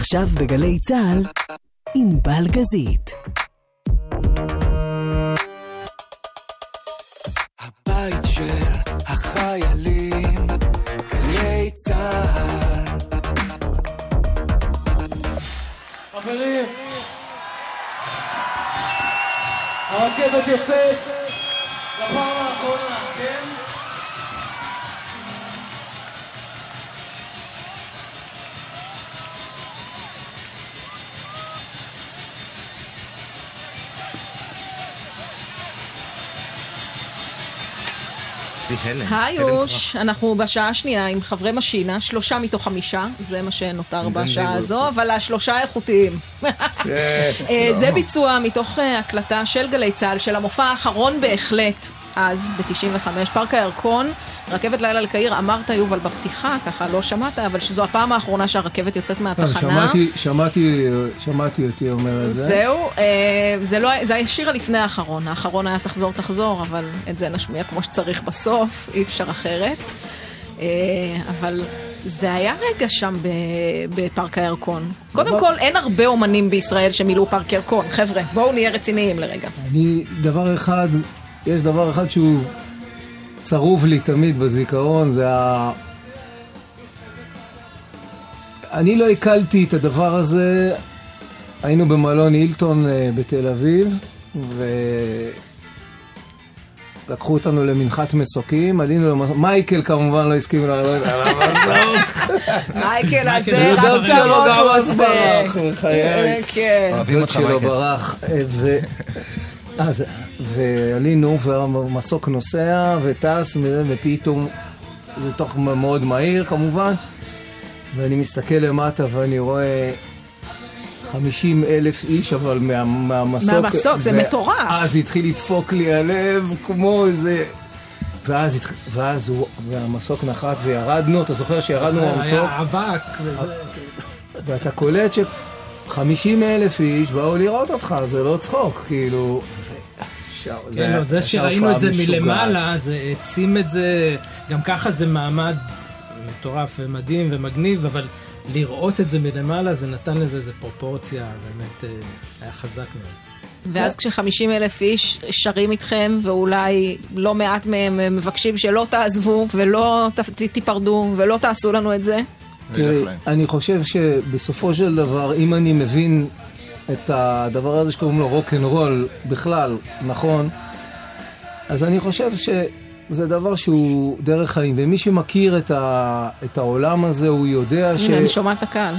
עכשיו בגלי צה"ל, ענבל גזית. הבית של החיילים, גלי צה"ל. חברים, הרכבת יוצאת היוש, אנחנו בשעה השנייה עם חברי משינה, שלושה מתוך חמישה, זה מה שנותר בשעה הזו, אבל השלושה איכותיים. אה, זה ביצוע מתוך אה, הקלטה של גלי צה"ל, של המופע האחרון בהחלט, אז, ב-95, פארק הירקון, רכבת לילה לקהיר, אמרת יובל בפתיחה, ככה לא שמעת, אבל שזו הפעם האחרונה שהרכבת יוצאת מהתחנה. שמעתי, שמעתי, שמעתי אותי אומר את זה. זהו, אה, זה, לא, זה השיר הלפני האחרון, האחרון היה תחזור תחזור, אבל את זה נשמיע כמו שצריך בסוף, אי אפשר אחרת. אה, אבל זה היה רגע שם בפארק הירקון. קודם כל, אין הרבה אומנים בישראל שמילאו פארק ירקון. חבר'ה, בואו נהיה רציניים לרגע. אני, דבר אחד, יש דבר אחד שהוא צרוב לי תמיד בזיכרון, זה ה... אני לא הקלתי את הדבר הזה, היינו במלון הילטון אה, בתל אביב, ולקחו אותנו למנחת מסוקים, עלינו למסוק, מייקל כמובן לא הסכים לעלות על המסוק. מייקל הזה רק צרות הוא עושה. בחיי. כן. דוד ו... זה... ועלינו, והמסוק נוסע וטס, ופתאום, זה תוך מאוד מהיר כמובן, ואני מסתכל למטה ואני רואה 50 אלף איש, אבל מה, מהמסוק. מהמסוק, זה מטורף. אז התחיל לדפוק לי הלב כמו איזה... ואז, ואז הוא, והמסוק נחת וירדנו, אתה זוכר שירדנו מהמסוק? היה אבק וזה. ואתה קולט ש-50 אלף איש באו לראות אותך, זה לא צחוק, כאילו... כן, לא, זה שראינו את זה מלמעלה, זה העצים את זה, גם ככה זה מעמד מטורף ומדהים ומגניב, אבל לראות את זה מלמעלה, זה נתן לזה איזה פרופורציה, באמת אה, היה חזק מאוד. ואז כש-50 אלף איש שרים איתכם, ואולי לא מעט מהם מבקשים שלא תעזבו, ולא תיפרדו, ולא תעשו לנו את זה. תראי, אני חושב שבסופו של דבר, אם אני מבין את הדבר הזה שקוראים לו rock and roll בכלל, נכון? אז אני חושב שזה דבר שהוא דרך חיים, ומי שמכיר את, ה, את העולם הזה, הוא יודע ש... הנה, אני שומעת את הקהל.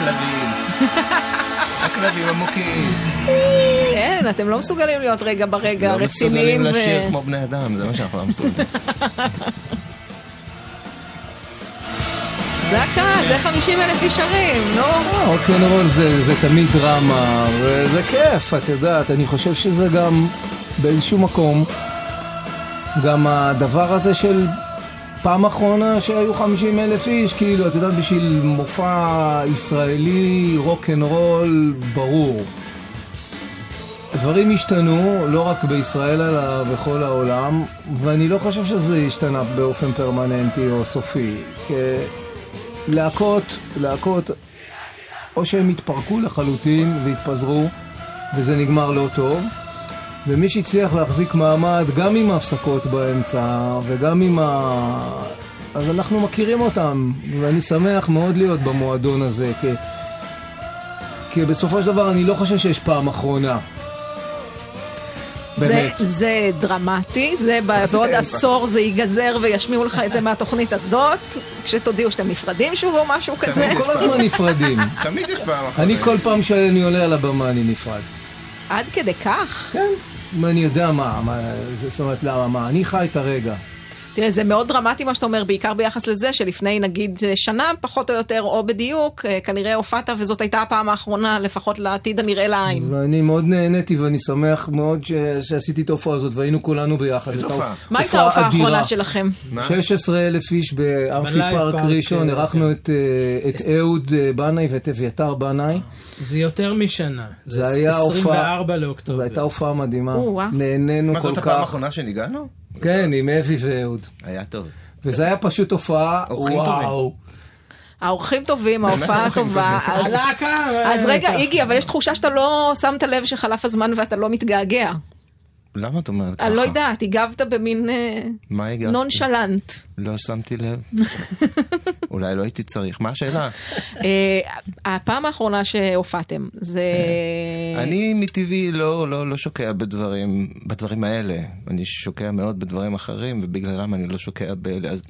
כלבים. הכלבים עמוקים. אתם לא מסוגלים להיות רגע ברגע רציניים. לא מסוגלים לשיר כמו בני אדם, זה מה שאנחנו לא מסוגלים. זה הקהל, זה 50 אלף ישרים, נו. רוקנרול זה תמיד דרמה, וזה כיף, את יודעת, אני חושב שזה גם באיזשהו מקום, גם הדבר הזה של פעם אחרונה שהיו 50 אלף איש, כאילו, את יודעת, בשביל מופע ישראלי, רוקנרול, ברור. הדברים השתנו, לא רק בישראל, אלא בכל העולם, ואני לא חושב שזה השתנה באופן פרמננטי או סופי. להקות, להקות, או שהם התפרקו לחלוטין והתפזרו, וזה נגמר לא טוב, ומי שהצליח להחזיק מעמד, גם עם ההפסקות באמצע, וגם עם ה... אז אנחנו מכירים אותם, ואני שמח מאוד להיות במועדון הזה, כי, כי בסופו של דבר אני לא חושב שיש פעם אחרונה. זה, זה דרמטי, זה בעוד עשור זה ייגזר וישמיעו לך את זה מהתוכנית הזאת, כשתודיעו שאתם נפרדים שוב או משהו כזה. כל הזמן נפרדים. תמיד יש פעם אחת. אני כל פעם שאני עולה על הבמה אני נפרד. עד כדי כך? כן. אם אני יודע מה, מה זאת אומרת, למה, מה, אני חי את הרגע. תראה, זה מאוד דרמטי מה שאתה אומר, בעיקר ביחס לזה שלפני נגיד שנה, פחות או יותר, או בדיוק, אה, כנראה הופעת וזאת הייתה הפעם האחרונה, לפחות לעתיד הנראה לעין. ואני מאוד נהניתי ואני שמח מאוד ש... שעשיתי את ההופעה הזאת והיינו כולנו ביחד. איזו הייתה הופעה? מה הייתה ההופעה. האחרונה שלכם? מה? 16 אלף איש באמפי בלייב פארק ראשון, אה, אירחנו את, אה, את אהוד אה, בנאי ואת אביתר בנאי. זה יותר משנה. זה היה הופעה- 24 לאוקטובר. זו הייתה הופעה מדהימה, או, וואו. נהנינו מה, כל זאת הפעם כך. האחרונה שניגענו? כן, עם אבי ואהוד. היה טוב. וזה היה פשוט הופעה, וואו. האורחים טובים, ההופעה טובה. אז- אה, רגע. איגי, אבל יש תחושה שאתה לא שמת לב שחלף הזמן ואתה לא מתגעגע. למה את אומרת ככה? אני לא יודעת, הגבת במין אה, מה הגבת? נונשלנט. לא שמתי לב. אולי לא הייתי צריך. מה השאלה? אה, הפעם האחרונה שהופעתם, זה... אני מטבעי לא, לא, לא שוקע בדברים, בדברים האלה. אני שוקע מאוד בדברים אחרים, ובגללם אני לא שוקע באלה. אז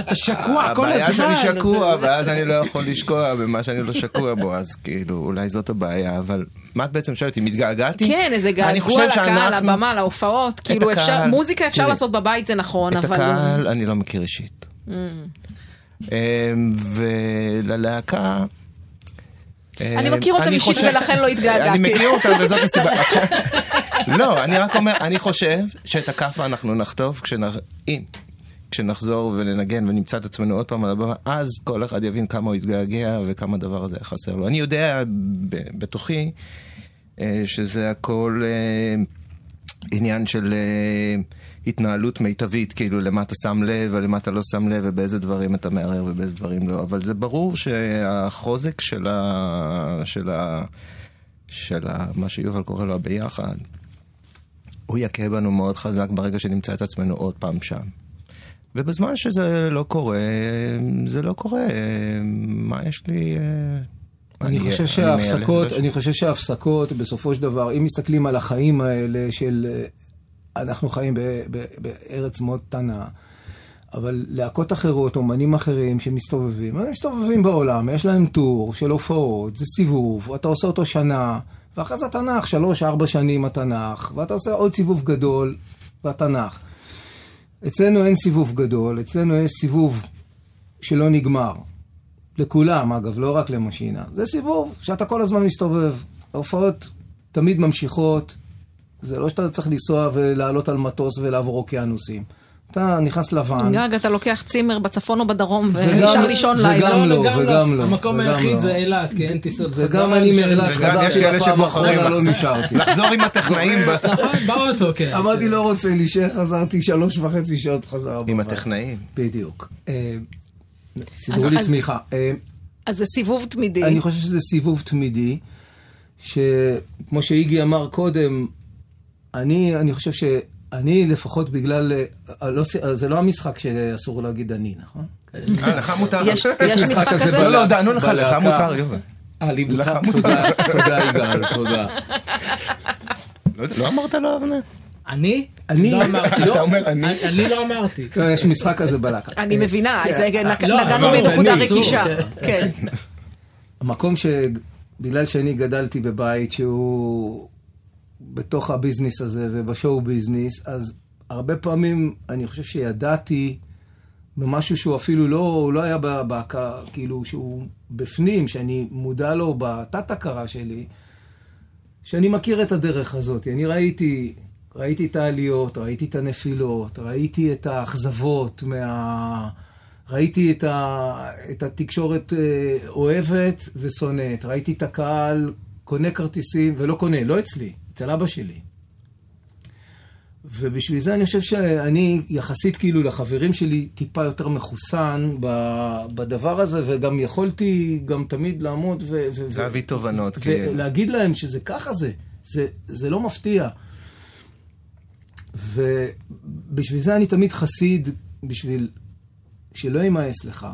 אתה שקוע כל הזמן. הבעיה שאני שקוע, ואז אני לא יכול לשקוע במה שאני לא שקוע בו, אז כאילו, אולי זאת הבעיה, אבל מה את בעצם שואלת, אם התגעגעתי? כן, איזה געגוע לקהל, שאנחנו- לבמה, להופעות. כאילו, אפשר, הקהל- מוזיקה אפשר תראי, לעשות בבית, זה נכון, את אבל... הקהל אני לא מכיר אישית. Mm. אמ, וללהקה... אני אמ, מכיר אותם אישית חושב- ולכן לא התגעגעתי. אני מכיר אותם וזאת הסיבה. לא, אני רק אומר, אני חושב שאת הכאפה אנחנו נחטוף כשנ- אם. כשנחזור וננגן ונמצא את עצמנו עוד פעם על הבמה, אז כל אחד יבין כמה הוא התגעגע וכמה הדבר הזה היה חסר לו. אני יודע בתוכי אה, שזה הכל אה, עניין של אה, התנהלות מיטבית, כאילו למה אתה שם לב ולמה אתה לא שם לב ובאיזה דברים אתה מערער ובאיזה דברים לא. אבל זה ברור שהחוזק של ה... של ה... של ה... מה שיובל קורא לו הביחד, הוא יכה בנו מאוד חזק ברגע שנמצא את עצמנו עוד פעם שם. ובזמן שזה לא קורה, זה לא קורה. מה יש לי... אה, אני חושב אני שההפסקות, מאלה- אני חושב שההפסקות, בסופו של דבר, אם מסתכלים על החיים האלה של... אה, אנחנו חיים ב- ב- בארץ מאוד קטנה, אבל להקות אחרות, אומנים אחרים שמסתובבים, הם מסתובבים בעולם, יש להם טור של הופעות, זה סיבוב, אתה עושה אותו שנה, ואחרי זה התנ"ך, שלוש, ארבע שנים התנ"ך, ואתה עושה עוד סיבוב גדול והתנ"ך. אצלנו אין סיבוב גדול, אצלנו יש סיבוב שלא נגמר. לכולם, אגב, לא רק למשינה. זה סיבוב שאתה כל הזמן מסתובב. ההופעות תמיד ממשיכות. זה לא שאתה צריך לנסוע ולעלות על מטוס ולעבור אוקיינוסים. אתה נכנס לבן. גג, אתה לוקח צימר בצפון או בדרום ונשאר לישון וגם לילה. לא, וגם לא, המקום וגם היחיד לא. זה אילת, כי אין טיסות חזרה. וגם אני מאילת חזרתי לפעם האחרונה, לא נשארתי. לחזור עם הטכנאים נכון, באוטו, כן. אמרתי לא רוצה להישאר, חזרתי שלוש וחצי שעות חזרה. עם. הטכנאים. בדיוק. אה, סידרו אז- לי שמיכה. אה, אז זה סיבוב תמידי. אני חושב שזה סיבוב תמידי, שכמו שאיגי אמר קודם, אני, אני חושב שאני לפחות בגלל, אה, לא, ס- זה לא המשחק שאסור להגיד אני, נכון? אה, לך מותר. יש משחק כזה? לא, לא, דענו לך, לך. מותר, יובל. אה, לי לך מותר? תודה, תודה יגאל, תודה. לא לא אמרת לו, אבנר? אני? אני- לא אמרתי. אתה אומר אני? אני לא אמרתי. לא, יש משחק כזה בלהקה. אני מבינה, זה נק- לא, נגענו בנקודה אני- רגישה. אסור, כן. המקום ש... בגלל שאני גדלתי בבית שהוא בתוך הביזנס הזה ובשואו ביזנס, אז הרבה פעמים אני חושב שידעתי במשהו שהוא אפילו לא, לא היה בהכרה, כאילו שהוא בפנים, שאני מודע לו בתת-הכרה שלי, שאני מכיר את הדרך הזאת. אני ראיתי, ראיתי את העליות, ראיתי את הנפילות, ראיתי את האכזבות מה... ראיתי את, ה... את התקשורת אה, אוהבת ושונאת, ראיתי את הקהל קונה כרטיסים, ולא קונה, לא אצלי, אצל אבא שלי. ובשביל זה אני חושב שאני יחסית כאילו לחברים שלי טיפה יותר מחוסן בדבר הזה, וגם יכולתי גם תמיד לעמוד ו- להביא תובנות, כאילו. ולהגיד להם שזה ככה זה, זה, זה לא מפתיע. ובשביל זה אני תמיד חסיד, בשביל שלא יימאס לך,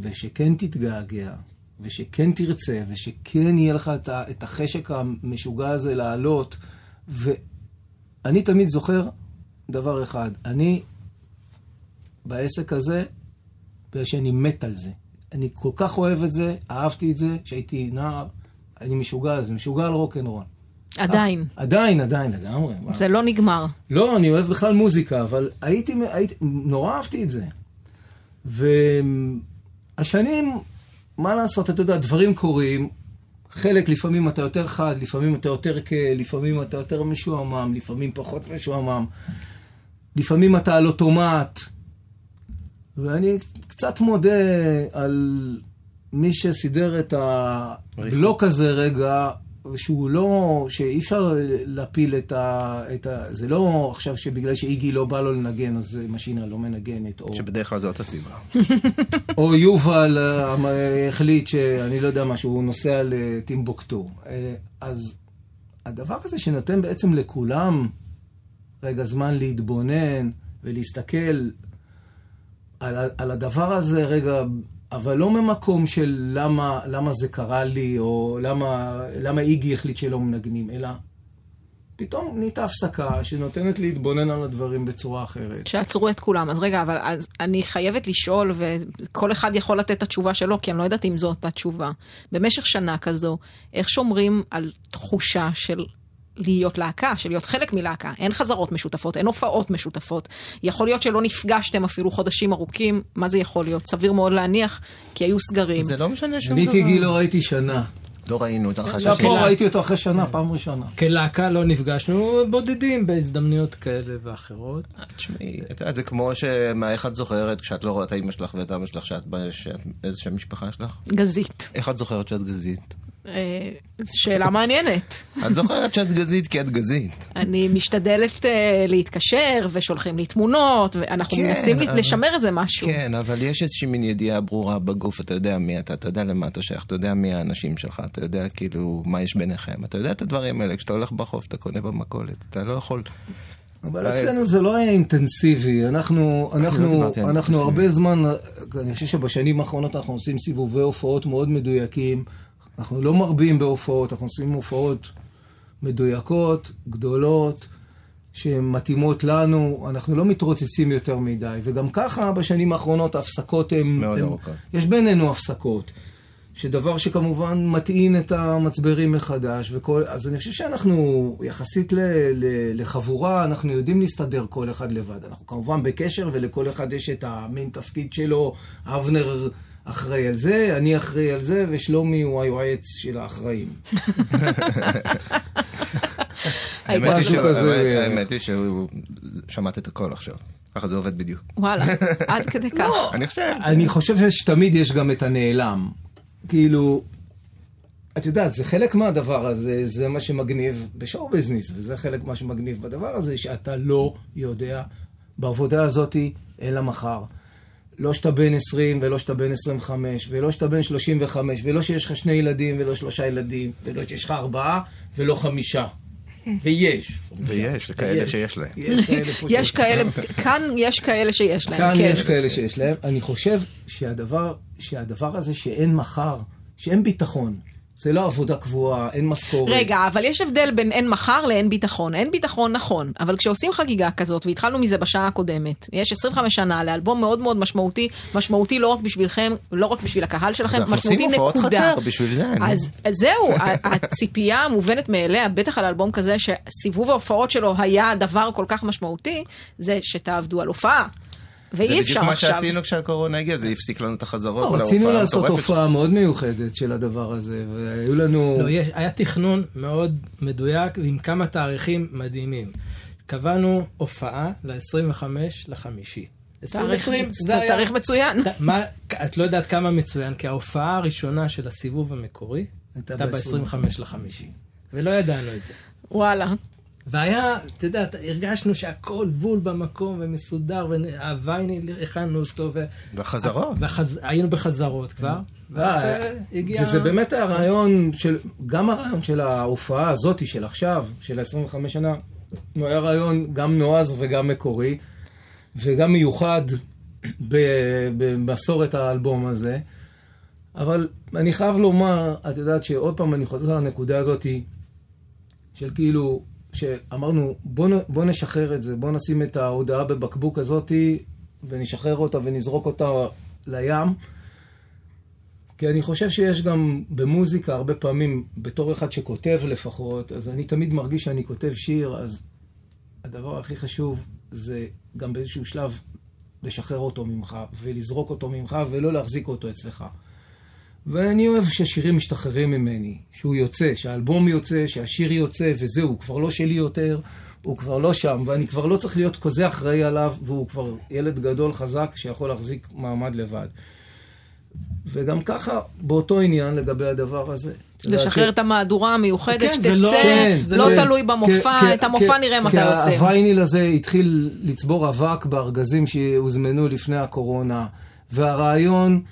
ושכן תתגעגע, ושכן תרצה, ושכן יהיה לך את, את החשק המשוגע הזה לעלות. ואני תמיד זוכר דבר אחד, אני בעסק הזה, בגלל שאני מת על זה. אני כל כך אוהב את זה, אהבתי את זה, כשהייתי נער, אני משוגע על זה, משוגע על רוקנרול. עדיין. עדיין, עדיין, לגמרי. זה לא נגמר. לא, אני אוהב בכלל מוזיקה, אבל הייתי, הייתי, נורא אהבתי את זה. והשנים, מה לעשות, אתה יודע, דברים קורים, חלק, לפעמים אתה יותר חד, לפעמים אתה יותר קל, לפעמים אתה יותר משועמם, לפעמים פחות משועמם, לפעמים אתה על אוטומט. ואני קצת מודה על מי שסידר את הבלוק הזה רגע, שהוא לא, שאי אפשר להפיל את ה, את ה... זה לא עכשיו שבגלל שאיגי לא בא לו לנגן, אז משינה לא מנגנת. או, שבדרך כלל זאת הסיבה. או יובל אה, החליט שאני לא יודע מה, שהוא נוסע לטימבוקטו. אה, אז הדבר הזה שנותן בעצם לכולם רגע זמן להתבונן ולהסתכל על, על הדבר הזה רגע אבל לא ממקום של למה, למה זה קרה לי, או למה, למה איגי החליט שלא מנגנים, אלא פתאום נהייתה הפסקה שנותנת להתבונן על הדברים בצורה אחרת. שעצרו את כולם. אז רגע, אבל אז אני חייבת לשאול, וכל אחד יכול לתת את התשובה שלו, כי אני לא יודעת אם זו אותה תשובה. במשך שנה כזו, איך שומרים על תחושה של להיות להקה, של להיות חלק מלהקה. אין חזרות משותפות, אין הופעות משותפות. יכול להיות שלא נפגשתם אפילו חודשים ארוכים, מה זה יכול להיות? סביר מאוד להניח, כי היו סגרים. זה לא משנה שום דבר. אני את איגי לא ראיתי שנה. לא ראינו את הרחשה שלו. פה ראיתי אותו אחרי שנה, פעם ראשונה. כלהקה לא נפגשנו, בודדים בהזדמנויות כאלה ואחרות. תשמעי, אתה יודע, זה כמו איך את זוכרת כשאת לא רואה את האמא שלך ואת אבא שלך, שאת באיזושהי משפחה שלך? גזית. איך את זוכרת שאת גזית? אה, שאלה מעניינת. את זוכרת שאת גזית כי את גזית. אני משתדלת אה, להתקשר, ושולחים לי תמונות, ואנחנו כן, מנסים לשמר איזה משהו. כן, אבל יש איזושהי מין ידיעה ברורה בגוף, אתה יודע מי אתה, אתה יודע למה אתה שייך, אתה יודע מי האנשים שלך, אתה יודע כאילו מה יש ביניכם, אתה יודע את הדברים האלה, כשאתה הולך בחוף, אתה קונה במכולת, אתה לא יכול... אבל אצלנו זה לא היה אינטנסיבי, אנחנו, אנחנו, לא אנחנו הרבה זמן, אני חושב שבשנים האחרונות אנחנו עושים סיבובי הופעות מאוד מדויקים. אנחנו לא מרבים בהופעות, אנחנו עושים הופעות מדויקות, גדולות, שמתאימות לנו, אנחנו לא מתרוצצים יותר מדי. וגם ככה בשנים האחרונות ההפסקות הן... מאוד ארוכות. יש בינינו הפסקות. שדבר שכמובן מטעין את המצברים מחדש, וכל, אז אני חושב שאנחנו, יחסית ל, ל, לחבורה, אנחנו יודעים להסתדר כל אחד לבד. אנחנו כמובן בקשר, ולכל אחד יש את המין תפקיד שלו. אבנר אחראי על זה, אני אחראי על זה, ושלומי הוא היועץ של האחראים. האמת היא שהוא... שמעת את הכל עכשיו. ככה זה עובד בדיוק. וואלה, עד כדי כך. לא, אני חושב... אני חושב שתמיד יש גם את הנעלם. כאילו, את יודעת, זה חלק מהדבר הזה, זה מה שמגניב בשואו ביזנס, וזה חלק מה שמגניב בדבר הזה, שאתה לא יודע בעבודה הזאתי אלא מחר. לא שאתה בן 20 ולא שאתה בן 25 ולא שאתה בן 35 ולא שיש לך שני ילדים ולא שלושה ילדים ולא שיש לך ארבעה ולא חמישה. ויש. ויש, כאלה שיש להם. יש כאלה, כאן יש כאלה שיש להם. כאן כן. יש כאלה שיש להם. אני חושב שהדבר הזה שאין מחר, שאין ביטחון, זה לא עבודה קבועה, אין משכורת. רגע, אבל יש הבדל בין אין מחר לאין ביטחון. אין ביטחון נכון, אבל כשעושים חגיגה כזאת, והתחלנו מזה בשעה הקודמת, יש 25 שנה לאלבום מאוד מאוד משמעותי, משמעותי לא רק בשבילכם, לא רק בשביל הקהל שלכם, משמעותי נקודה. אז אנחנו עושים הופעות חצר בשביל זה. אז, אז זהו, הציפייה המובנת מאליה, בטח על אלבום כזה, שסיבוב ההופעות שלו היה דבר כל כך משמעותי, זה שתעבדו על הופעה. ואי אפשר עכשיו. זה בדיוק מה שעשינו כשהקורונה הגיעה, זה הפסיק לנו את החזרות. לא, רצינו לעשות הופעה מאוד מיוחדת של הדבר הזה, והיו לנו... לא, יש, היה תכנון מאוד מדויק עם כמה תאריכים מדהימים. קבענו הופעה ל-25 לחמישי. תאריך, זה תאריך מצוין. מה, את לא יודעת כמה מצוין, כי ההופעה הראשונה של הסיבוב המקורי הייתה ב-25 לחמישי, ולא ידענו את זה. וואלה. והיה, אתה יודע, הרגשנו שהכל בול במקום ומסודר, והווייניל, הכנו אותו. ו... בחזרות. וחז... היינו בחזרות כבר. אה, הגיע... וזה באמת הרעיון של, גם הרעיון של ההופעה הזאת של עכשיו, של ה-25 שנה, הוא היה רעיון גם נועז וגם מקורי, וגם מיוחד במסורת האלבום הזה. אבל אני חייב לומר, את יודעת שעוד פעם אני חוזר לנקודה הזאת של כאילו, שאמרנו, בוא, בוא נשחרר את זה, בוא נשים את ההודעה בבקבוק הזאתי ונשחרר אותה ונזרוק אותה לים. כי אני חושב שיש גם במוזיקה, הרבה פעמים, בתור אחד שכותב לפחות, אז אני תמיד מרגיש שאני כותב שיר, אז הדבר הכי חשוב זה גם באיזשהו שלב לשחרר אותו ממך, ולזרוק אותו ממך, ולא להחזיק אותו אצלך. ואני אוהב שהשירים משתחררים ממני, שהוא יוצא, שהאלבום יוצא, שהשיר יוצא, וזהו, הוא כבר לא שלי יותר, הוא כבר לא שם, ואני כבר לא צריך להיות כזה אחראי עליו, והוא כבר ילד גדול חזק שיכול להחזיק מעמד לבד. וגם ככה, באותו עניין לגבי הדבר הזה. לשחרר. את המהדורה המיוחדת כן, שתצא, לא, כן, לא כן, תלוי במופע, כן, את המופע כן, נראה מתי עושים. כי הווייניל הזה התחיל לצבור אבק בארגזים שהוזמנו לפני הקורונה, והרעיון...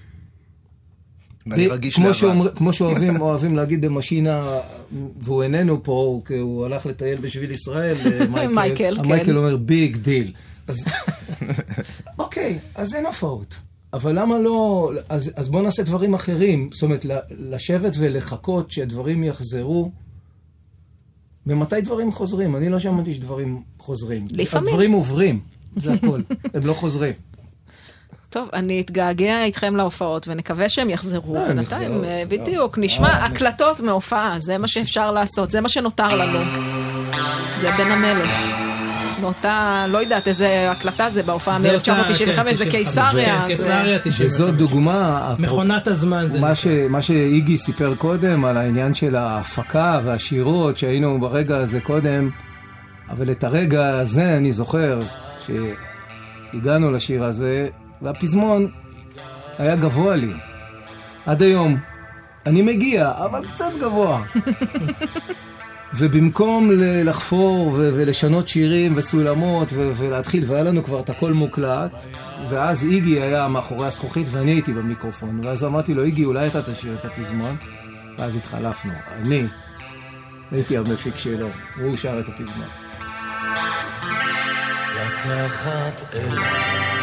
ואני רגיש כמו, שאומר, כמו שאוהבים אוהבים להגיד במשינה, והוא איננו פה, כי הוא הלך לטייל בשביל ישראל, אה, מייקל, מייקל, כן. מייקל אומר big deal. אז אוקיי, אז אין הופעות. אבל למה לא... אז, אז בואו נעשה דברים אחרים. זאת אומרת, לשבת ולחכות שדברים יחזרו. ומתי דברים חוזרים? אני לא שמעתי שדברים חוזרים. לפעמים. הדברים עוברים, זה הכל. הם לא חוזרים. טוב, אני אתגעגע איתכם להופעות, ונקווה שהם יחזרו. בינתיים, אה, בדיוק, נשמע אה, הקלטות מהופעה, זה מה שאפשר לעשות, זה מה שנותר לנו. זה בן המלך. מאותה, לא יודעת איזה הקלטה זה בהופעה מ-1995, כן, זה קיסריה. כן, קיסריה 95. וזו דוגמה, מכונת הזמן זה. מה שאיגי סיפר קודם על העניין של ההפקה והשירות, שהיינו ברגע הזה קודם, אבל את הרגע הזה אני זוכר שהגענו לשיר הזה, והפזמון היה גבוה לי. עד היום. אני מגיע, אבל קצת גבוה. ובמקום לחפור ולשנות שירים וסולמות ולהתחיל, והיה לנו כבר את הכל מוקלט, ואז איגי היה מאחורי הזכוכית ואני הייתי במיקרופון, ואז אמרתי לו, איגי, אולי אתה תשאיר את הפזמון? ואז התחלפנו. אני הייתי המפיק שלו, והוא שר את הפזמון. לקחת אליי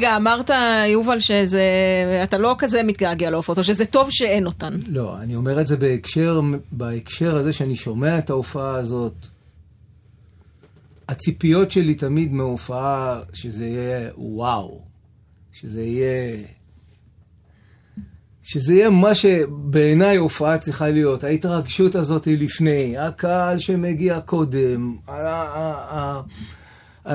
רגע, אמרת, יובל, שזה... אתה לא כזה מתגעגע להופעות, או שזה טוב שאין אותן. לא, אני אומר את זה בהקשר, בהקשר הזה שאני שומע את ההופעה הזאת. הציפיות שלי תמיד מהופעה שזה יהיה וואו, שזה יהיה... שזה יהיה מה שבעיניי הופעה צריכה להיות. ההתרגשות הזאת היא לפני, הקהל שמגיע קודם,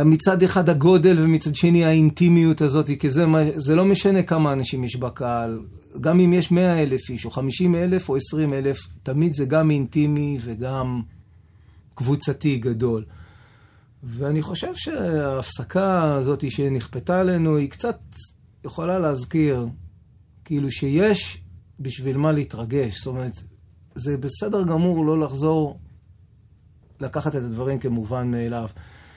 מצד אחד הגודל ומצד שני האינטימיות הזאת, כי זה, זה לא משנה כמה אנשים יש בקהל. גם אם יש 100 אלף איש, או 50 אלף, או 20 אלף, תמיד זה גם אינטימי וגם קבוצתי גדול. ואני חושב שההפסקה הזאת שנכפתה עלינו, היא קצת יכולה להזכיר, כאילו שיש בשביל מה להתרגש. זאת אומרת, זה בסדר גמור לא לחזור, לקחת את הדברים כמובן מאליו.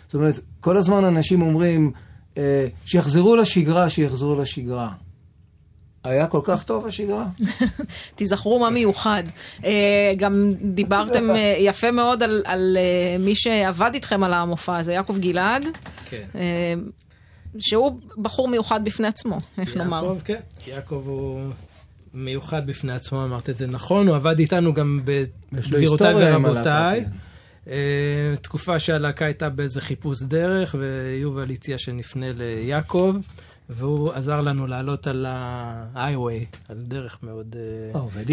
זאת אומרת, כל הזמן אנשים אומרים, אה, שיחזרו לשגרה, שיחזרו לשגרה. היה כל כך טוב השגרה. תיזכרו מה מיוחד. אה, גם דיברתם אה, יפה מאוד על, על מי שעבד איתכם על המופע הזה, יעקב גלעד. כן. שהוא בחור מיוחד בפני עצמו, איך יעקב, נאמר. יעקב, כן. יעקב הוא מיוחד בפני עצמו, אמרת את זה נכון. הוא עבד איתנו גם בגבירותיי ורבותיי. אה, תקופה שהלהקה הייתה באיזה חיפוש דרך, ויובל הציע שנפנה ליעקב, והוא עזר לנו לעלות על ה-highway, על דרך מאוד...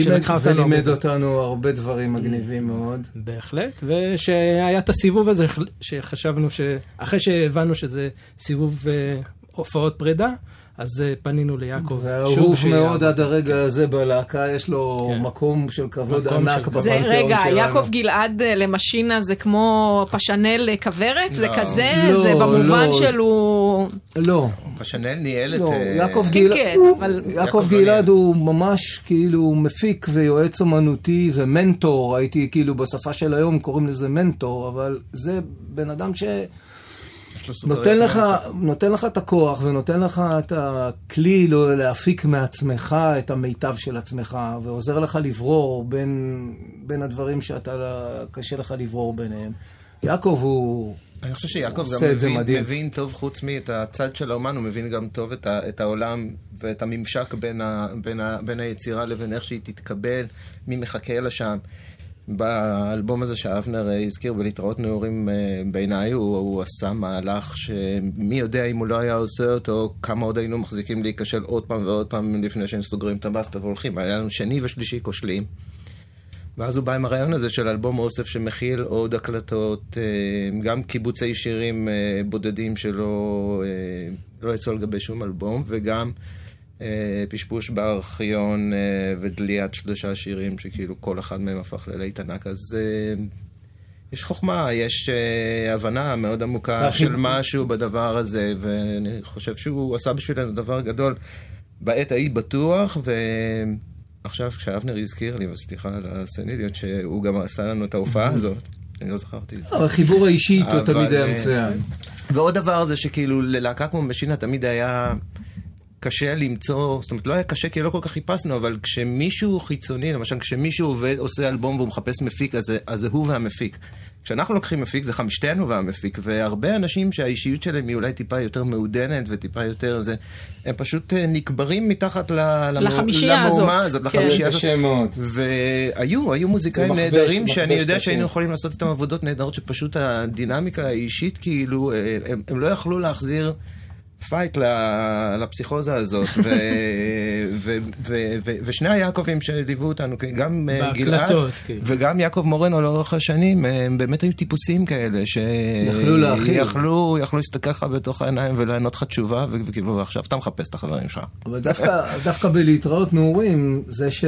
שלקחה אותנו... ולימד אותנו הרבה דברים מגניבים מאוד. בהחלט, ושהיה את הסיבוב הזה, שחשבנו ש... אחרי שהבנו שזה סיבוב הופעות פרידה, אז אה, פנינו ליעקב. ואהוב מאוד עד הרגע הזה בלהקה, יש לו כן. מקום של כבוד מקום ענק בפנתיאון שלנו. רגע, יעקב גלעד אה, למשינה זה כמו פשנל לכוורת? לא. זה כזה? לא, זה במובן לא, של הוא... לא. פשנל ניהל לא, את... אה, יעקב, כן, גיל... כן, אבל... יעקב גלעד הוא ממש כאילו מפיק ויועץ אמנותי ומנטור, הייתי כאילו בשפה של היום קוראים לזה מנטור, אבל זה בן אדם ש... נותן לך, נותן לך את הכוח ונותן לך את הכלי לא, להפיק מעצמך את המיטב של עצמך, ועוזר לך לברור בין, בין הדברים שאתה, קשה לך לברור ביניהם. יעקב הוא... אני חושב שיעקב גם מבין, מבין טוב, חוץ מאת הצד של האומן, הוא מבין גם טוב את, ה, את העולם ואת הממשק בין, ה, בין, ה, בין היצירה לבין איך שהיא תתקבל, מי מחכה לה שם. באלבום הזה שאבנר אה, הזכיר בלהתראות נעורים אה, בעיניי, הוא, הוא עשה מהלך שמי יודע אם הוא לא היה עושה אותו, כמה עוד היינו מחזיקים להיכשל עוד פעם ועוד פעם לפני שהם סוגרים את הבסטה והולכים. היה לנו שני ושלישי כושלים. ואז הוא בא עם הרעיון הזה של אלבום אוסף שמכיל עוד הקלטות, אה, גם קיבוצי שירים בודדים שלא לא יצאו על גבי שום אלבום, וגם פשפוש בארכיון אה, ודליית שלושה שירים שכאילו כל אחד מהם הפך ללהיט ענק, אז אה, יש חוכמה, יש הבנה מאוד עמוקה של משהו בדבר הזה, ואני חושב שהוא עשה בשבילנו דבר גדול בעת ההיא בטוח, ועכשיו כשאבנר הזכיר לי, וסליחה על הסניליות, שהוא גם עשה לנו את ההופעה הזאת. אני לא זכרתי את זה. החיבור האישי איתו תמיד היה מצוין. ועוד דבר זה שכאילו ללהקה כמו משינה תמיד היה קשה למצוא, זאת אומרת, לא היה קשה כי לא כל כך חיפשנו, אבל כשמישהו חיצוני, למשל כשמישהו עובד, עושה אלבום והוא מחפש מפיק, אז, אז זה הוא והמפיק. כשאנחנו לוקחים מפיק, זה חמשתנו והמפיק, והרבה אנשים שהאישיות שלהם היא אולי טיפה יותר מעודנת וטיפה יותר זה, הם פשוט אה, נקברים מתחת לחמישייה למהומה הזאת, כן. לחמישייה הזאת. והיו, היו מוזיקאים נהדרים שאני יודע שהיינו יכולים לעשות איתם עבודות נהדרות, שפשוט הדינמיקה האישית, כאילו, אה, הם, הם לא יכלו להחזיר... פייט לפסיכוזה הזאת, ו, ו, ו, ו, ושני היעקבים שליוו אותנו, גם אה, גלעד כן. וגם יעקב מורנו לאורך השנים, הם באמת היו טיפוסים כאלה, שיכלו להכיל. יכלו, יכלו להסתכל לך בתוך העיניים ולענות לך תשובה, וכאילו עכשיו אתה מחפש את החברים שלך. אבל דווקא, דווקא בלהתראות נעורים, זה, ש,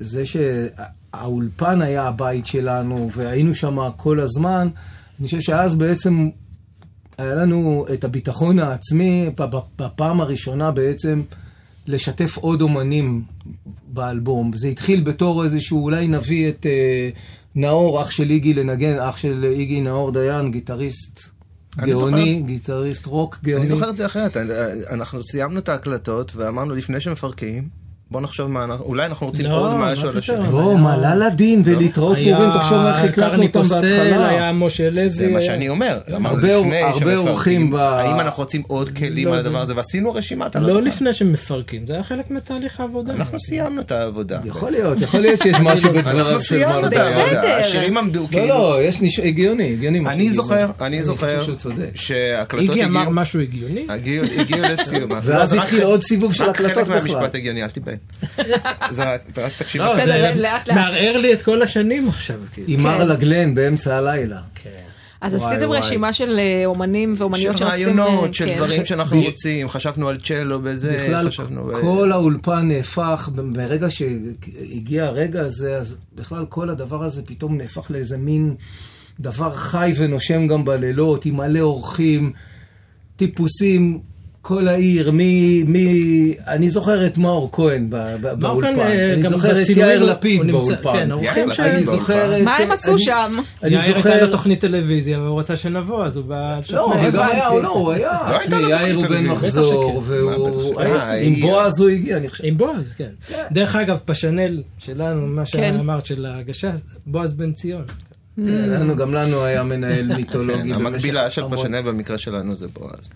זה שהאולפן היה הבית שלנו, והיינו שם כל הזמן, אני חושב שאז בעצם היה לנו את הביטחון העצמי בפעם הראשונה בעצם לשתף עוד אומנים באלבום. זה התחיל בתור איזשהו, אולי נביא את אה, נאור, אח של איגי לנגן, אח של איגי נאור דיין, גיטריסט גאוני, גיטריסט רוק גאוני. אני זוכר את זה אחרת, אנחנו סיימנו את ההקלטות ואמרנו לפני שמפרקים, בוא נחשוב מה, אנחנו- אולי אנחנו רוצים לא, עוד מה משהו על? השני. לא, מעלה לדין ולהתראות פורים, תחשוב מה איך הקלטנו אותם בהתחלה. היה משה לוי. זה מה שאני אומר, אמרנו הרבה- לפני הרבה אורחים ב- האם אנחנו רוצים עוד כלים לא, על זה- הדבר הזה, ועשינו רשימה, אתה לא לא זוכר. לפני שמפרקים, זה היה חלק מתהליך העבודה. אנחנו סיימנו את העבודה. יכול להיות, יכול להיות שיש משהו אנחנו בדבריו של סיימנו מר את דיין. העבודה, בסדר. השירים עמדו לא, כאילו. לא, יש ניש... הגיוני, הגיוני מה אני זוכר. אני זוכר, צודק. שההקלטות איגי אמר הגיעו, משהו הגיוני? הגיעו הגיעו לסיום. ואז רק התחיל חלק- עוד סיבוב של רק חלק הקלטות בכלל. מהמשפט הגיוני, אל תיבהל. זה רק אתה רק תקשיב. לא, זה. מערער לי את כל השנים עכשיו. כאילו. עם כן. מר לגלן באמצע הלילה. אז וואי, עשיתם. רשימה של אה, אומנים של ואומניות שרציתם... רעיונות, אה, של כן. דברים שאנחנו רוצים, חשבנו על צ'לו בזה, בכלל, חשבנו... ב- כל האולפן נהפך, ברגע שהגיע הרגע הזה, אז בכלל כל הדבר הזה פתאום נהפך לאיזה מין דבר חי ונושם גם בלילות, עם מלא אורחים, טיפוסים, כל העיר, מי... מי... אני זוכר את מאור כהן ב- ב- מאור באולפן, אני זוכר את יאיר הוא- לפיד הוא באולפן. כן, אני. זוכר את... מה הם עשו שם? אני יאיר הייתה זוכר... לו תוכנית טלוויזיה והוא רצה שנבוא, אז הוא בא... לא. וגם היה, הבנתי. לא, הוא היה, לא יאיר הוא בן. מחזור, והוא... עם אה, בועז הוא הגיע, אני חושב. עם בועז, כן. דרך אגב, פשנל שלנו, מה כן. שאמרת של ההגשה, בועז בן ציון. לנו- גם לנו היה מנהל מיתולוגי כן, המקבילה של פשנל במקרה שלנו זה בועז.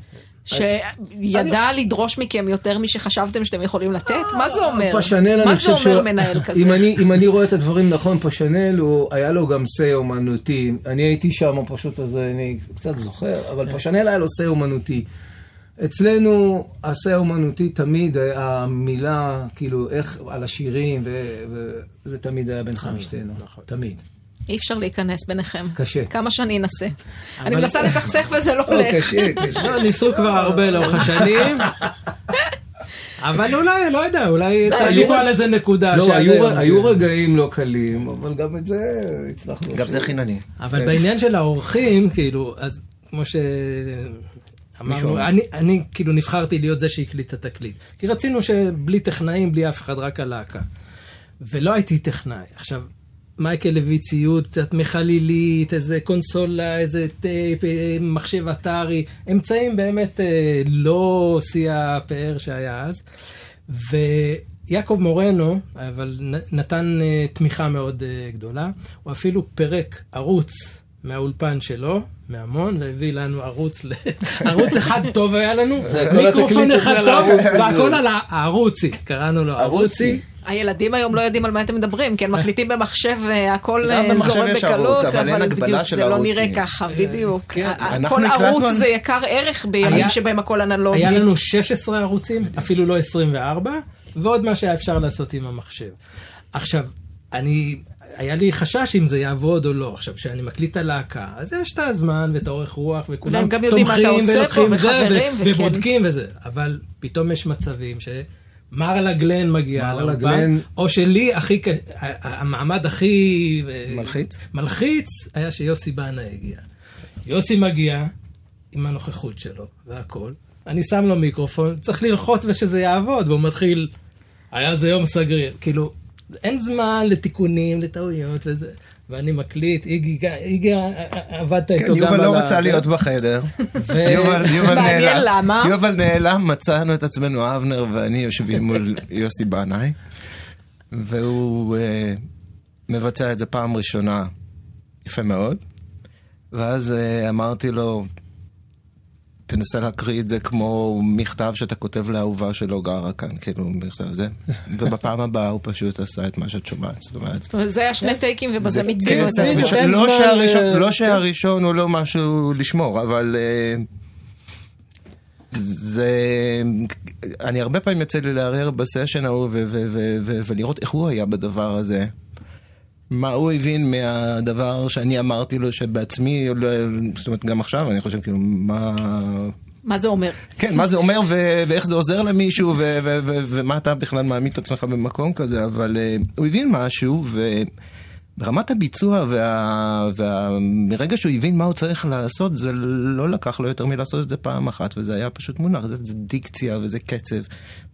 שידע לדרוש מכם יותר משחשבתם שאתם יכולים לתת? מה זה אומר? פשנל, מה אני חושב זה אומר מנהל כזה? אם אני, רואה את הדברים נכון, פשנל, היה לו גם say אומנותי. אני הייתי שם פשוט, אז אני קצת זוכר, אבל כן. פשנל היה לו say אומנותי. אצלנו, ה-say האומנותי תמיד המילה, כאילו, איך, על השירים, וזה תמיד היה בין חמישתנו. נכון. תמיד. אי אפשר להיכנס ביניכם. קשה. כמה שאני אנסה. אני מנסה לסכסך וזה לא לא, הולך. קשה, קשה. לא, ניסו כבר הרבה לאורך השנים. אבל אולי, לא יודע, אולי תגידו על איזה נקודה. לא, היו, רגעים לא קלים, אבל גם את זה הצלחנו. גם זה חינני. אבל בעניין של האורחים, כאילו, אז כמו ש... אמרנו, אני, אני כאילו נבחרתי להיות זה שהקליט את התקליט. כי רצינו שבלי טכנאים, בלי אף אחד, רק הלהקה. ולא הייתי טכנאי. עכשיו, מייקל הביא ציוד קצת מחלילית, איזה קונסולה, איזה טייפ, אה, מחשב Atari, אמצעים באמת אה, לא שיא הפאר שהיה אז. ויעקב מורנו, אבל נתן אה, תמיכה מאוד אה, גדולה, הוא אפילו פירק ערוץ מהאולפן שלו, מהמון, והביא לנו ערוץ. ערוץ אחד טוב היה לנו, מיקרופון אחד טוב. והכל על הערוצי, קראנו לו ערוצי. הילדים היום לא יודעים על מה אתם מדברים, כן, מקליטים במחשב, אה, הכל אה, זורם בקלות, אבל אין הגבלה בדיוק, של זה לא. נראה ככה, בדיוק. אנחנו כל ערוץ זה יקר ערך בימים שבהם הכל אנלוגי. היה לנו 16 ערוצים, אפילו לא 24, ועוד מה שהיה אפשר לעשות עם המחשב. עכשיו, אני, היה לי חשש אם זה יעבוד או לא. עכשיו, כשאני מקליט את הלהקה, אז יש את הזמן ואת האורך רוח, וכולם תומכים ולוקחים זה, וחברים. ובודקים וזה. אבל פתאום יש מצבים ש... מרלה גלן מגיעה מרלה לאולפן, גלן- או שלי הכי, המעמד הכי... אה, מלחיץ? מלחיץ היה שיוסי בנה הגיע. יוסי מגיע עם הנוכחות שלו והכל, אני שם לו מיקרופון, צריך ללחוץ ושזה יעבוד, והוא מתחיל, היה זה יום סגריר. כאילו, אין זמן לתיקונים, לטעויות וזה. ואני מקליט, איגי, איגי עבדת איתו כן, גם יובל על לא ה- רצה להיות בחדר. יובל יובל נעלם. יובל נעלם, מצאנו את עצמנו, אבנר ואני יושבים מול יוסי בנאי, והוא אה, מבצע את זה פעם ראשונה יפה מאוד, ואז אה, אמרתי לו, תנסה להקריא את זה כמו מכתב שאתה כותב לאהובה שלא גרה כאן, כאילו מכתב זה, ובפעם הבאה הוא פשוט עשה את מה שאת שומעת, זאת אומרת. זאת אומרת, זה היה שני טייקים ובזה זה מיצינו את כן, זה. לא זמן, שהראשון- אה, לא שהראשון הוא לא משהו לשמור, אבל אה, זה... אני הרבה פעמים יוצא לי לערער בסשן ההוא ולראות איך הוא היה בדבר הזה. מה הוא הבין מהדבר שאני אמרתי לו שבעצמי, לא- זאת אומרת גם עכשיו אני חושב כאילו מה... מה זה אומר? כן, מה זה אומר ו- ואיך זה עוזר למישהו ו- ו- ו- ומה אתה בכלל מעמיד את עצמך במקום כזה, אבל uh, הוא הבין משהו וברמת הביצוע וה... וה... מרגע שהוא הבין מה הוא צריך לעשות, זה לא לקח לו יותר מלעשות את זה פעם אחת, וזה היה פשוט מונח, זה, זה דיקציה וזה קצב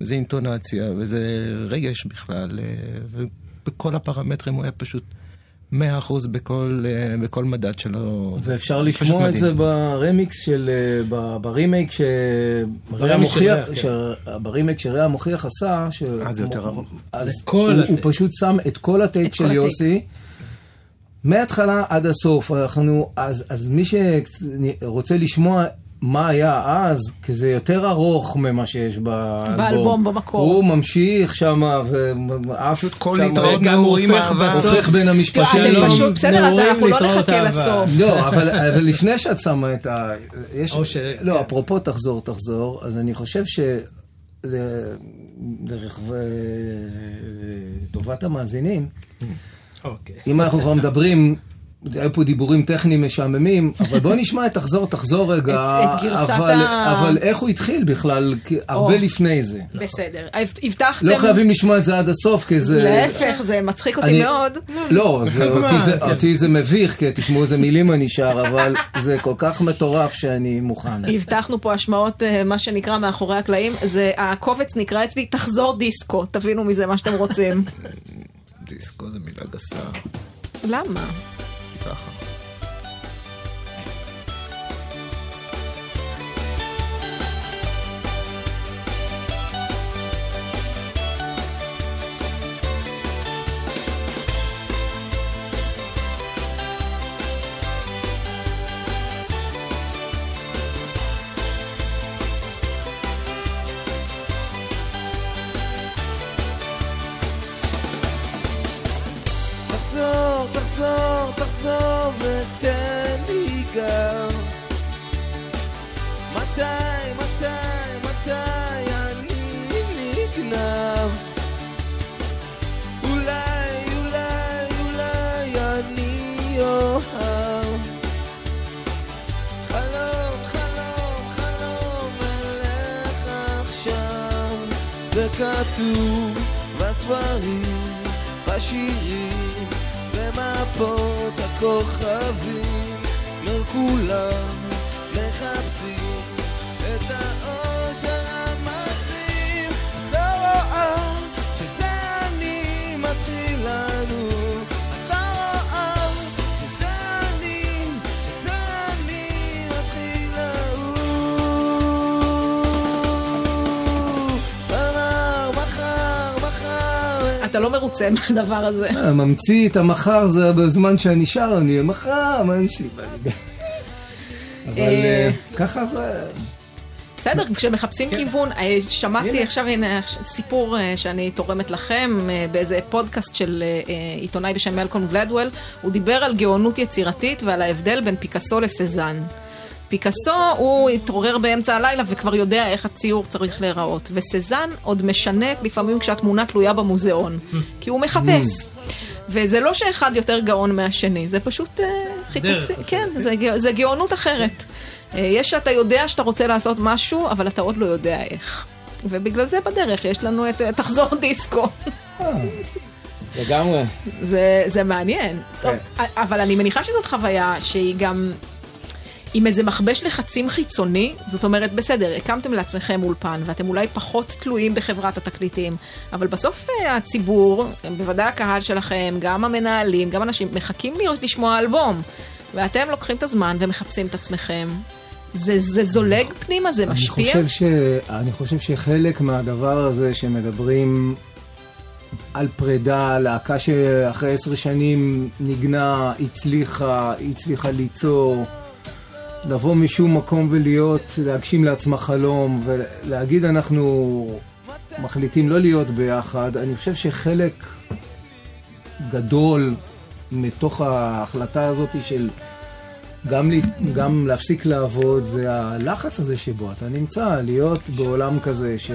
וזה אינטונציה וזה רגש בכלל, אה, ובכל הפרמטרים הוא היה פשוט מאה אחוז בכל, אה, בכל מדד שלו. ואפשר לשמוע את זה ברמיקס של, אה, ברימייק ברימייק שריאה מוכיח עשה. אה, זה יותר ארוך. אז הוא, הוא פשוט שם את כל הטייק של יוסי. מההתחלה עד הסוף, אנחנו, אז, אז מי שרוצה לשמוע מה היה אז, כי זה יותר ארוך ממה שיש באלבום. באלבום במקור. הוא ממשיך שם, פשוט כל להתראות נעורים אהבה. הופך בין המשפטים. אתם פשוט, בסדר, אז אנחנו לא נחכה לסוף. לא, אבל לפני שאת שמה את ה... לא, כן. אפרופו תחזור, תחזור, אז אני חושב ש... לטובת המאזינים, אוקיי. אם אנחנו כבר מדברים היו פה דיבורים טכניים משעממים, אבל בוא נשמע את תחזור, תחזור רגע. את, את גרסת אבל, ה... אבל איך הוא התחיל בכלל, הרבה או, לפני זה. בסדר. הבטחתם... לא חייבים לשמוע את זה עד הסוף, כי זה... להפך, זה מצחיק אותי אני... מאוד. לא, זה, אותי, זה, אותי זה מביך, כי תשמעו איזה מילים אני שר, אבל זה כל כך מטורף שאני מוכן. הבטחנו פה השמעות, אה, מה שנקרא, מאחורי הקלעים. זה, הקובץ נקרא אצלי, תחזור דיסקו, תבינו מזה מה שאתם רוצים. דיסקו זה מילה גסה. למה? Sache. ככה. כתוב בספרים, בשירים, במפות הכוכבים, לכולם מחפשים אתה לא מרוצה מהדבר הזה. אה, ממציא את המחר זה בזמן שאני שר, אני מחר, מה יש לי? אבל אה, אה, ככה זה... בסדר, כשמחפשים כן. כיוון, שמעתי עכשיו הנה סיפור שאני תורמת לכם באיזה פודקאסט של עיתונאי בשם מלקון גלדוול, הוא דיבר על גאונות יצירתית ועל ההבדל בין פיקאסו לסזן. פיקאסו הוא התעורר באמצע הלילה וכבר יודע איך הציור צריך להיראות. וסזן עוד משנה לפעמים כשהתמונה תלויה במוזיאון, כי הוא מחפש. וזה לא שאחד יותר גאון מהשני, זה פשוט uh, חיפושי, כן, זה, זה גאונות אחרת. Uh, יש שאתה יודע שאתה רוצה לעשות משהו, אבל אתה עוד לא יודע איך. ובגלל זה בדרך יש לנו את תחזור דיסקו. לגמרי. זה, זה מעניין. טוב, כן. אבל אני מניחה שזאת חוויה שהיא גם עם איזה מכבש לחצים חיצוני, זאת אומרת, בסדר, הקמתם לעצמכם אולפן, ואתם אולי פחות תלויים בחברת התקליטים, אבל בסוף אה, הציבור, בוודאי הקהל שלכם, גם המנהלים, גם אנשים, מחכים לשמוע אלבום, ואתם לוקחים את הזמן ומחפשים את עצמכם. זה, זה זולג פנימה, זה משפיע? אני חושב, ש, אני חושב שחלק מהדבר הזה שמדברים על פרידה, להקה שאחרי עשר שנים נגנה, הצליחה, הצליחה ליצור. לבוא משום מקום ולהיות, להגשים לעצמה חלום ולהגיד אנחנו מחליטים לא להיות ביחד, אני חושב שחלק גדול מתוך ההחלטה הזאת של גם, גם להפסיק לעבוד זה הלחץ הזה שבו אתה נמצא, להיות בעולם כזה ש...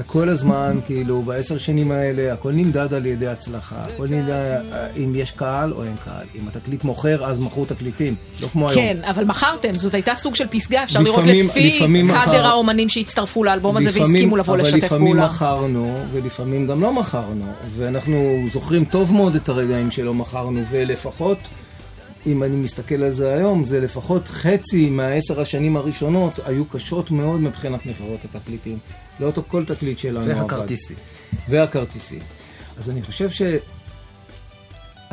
וכל הזמן, כאילו, בעשר שנים האלה, הכל נמדד על ידי הצלחה. הכל נמדד אם יש קהל או אין קהל. אם התקליט מוכר, אז מכרו תקליטים. לא כמו כן, היום. כן, אבל מכרתם, זאת הייתה סוג של פסגה, אפשר לפעמים, לראות לפי קאדר האומנים שהצטרפו לאלבום הזה והסכימו לבוא לשתף פעולה. אבל לפעמים מכרנו, ולפעמים גם לא מכרנו. ואנחנו זוכרים טוב מאוד את הרגעים שלא מכרנו, ולפחות... אם אני מסתכל על זה היום, זה לפחות חצי מהעשר השנים הראשונות היו קשות מאוד מבחינת מכירות התקליטים. לא כל תקליט שלנו והכרטיסי. והכרטיסי. אז אני חושב ש...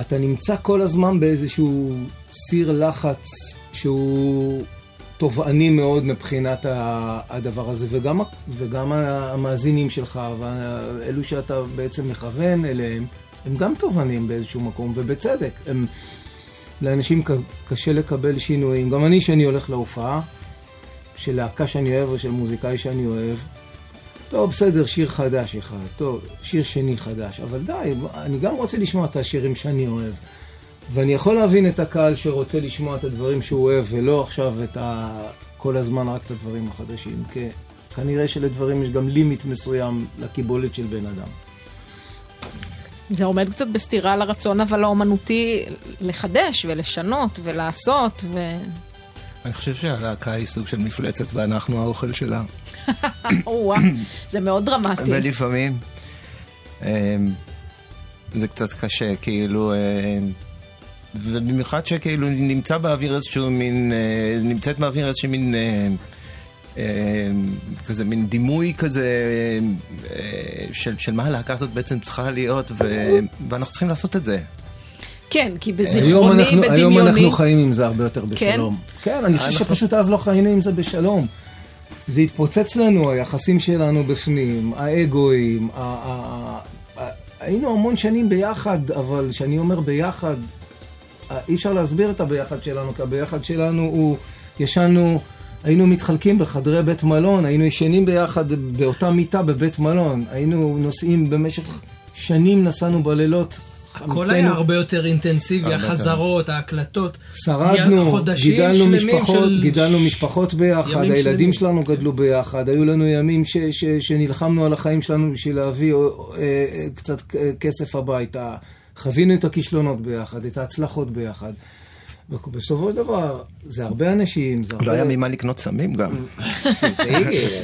אתה נמצא כל הזמן באיזשהו סיר לחץ שהוא תובעני מאוד מבחינת הדבר הזה, וגם, וגם המאזינים שלך, ואלו שאתה בעצם מכוון אליהם, הם גם תובענים באיזשהו מקום, ובצדק. הם, לאנשים קשה לקבל שינויים. גם אני, שאני הולך להופעה, של להקה שאני אוהב או של מוזיקאי שאני אוהב, טוב, בסדר, שיר חדש אחד, טוב, שיר שני חדש, אבל די, אני גם רוצה לשמוע את השירים שאני אוהב. ואני יכול להבין את הקהל שרוצה לשמוע את הדברים שהוא אוהב, ולא עכשיו את ה... כל הזמן רק את הדברים החדשים. כי כנראה שלדברים יש גם לימיט מסוים לקיבולת של בן אדם. זה עומד קצת בסתירה לרצון אבל האומנותי לחדש ולשנות ולעשות ו... אני חושב שהלהקה היא סוג של מפלצת ואנחנו האוכל שלה. זה מאוד דרמטי. ולפעמים אמ, זה קצת קשה, כאילו, אמ, ובמיוחד שכאילו נמצא באוויר איזשהו מין, אה, נמצאת באוויר איזשהו מין... אה, אה, כזה מין דימוי כזה של, של מה הלהקה הזאת בעצם צריכה להיות, ו, ואנחנו צריכים לעשות את זה. כן, כי בזיכרוני, בדמיוני... היום אנחנו חיים עם זה הרבה יותר כן? בשלום. כן? כן, אני חושב אנחנו... שפשוט אז לא חיינו עם זה בשלום. זה התפוצץ לנו, היחסים שלנו בפנים, האגואים, ה- ה- ה- היינו המון שנים ביחד, אבל כשאני אומר ביחד, אי אפשר להסביר את הביחד שלנו, כי הביחד שלנו הוא, ישנו, היינו מתחלקים בחדרי בית מלון, היינו ישנים ביחד באותה מיטה בבית מלון, היינו נוסעים במשך שנים, נסענו בלילות הכל היה הרבה יותר אינטנסיבי, החזרות, ההקלטות. שרדנו, גידלנו משפחות, של... גידלנו משפחות ביחד, הילדים שלנו גדלו ביחד, היו לנו ימים ש, ש, שנלחמנו על החיים שלנו בשביל להביא אה, אה, קצת כסף הביתה. חווינו את הכישלונות ביחד, את ההצלחות ביחד. ובסופו של דבר, זה הרבה אנשים, זה הרבה... לא היה ממה לקנות סמים גם.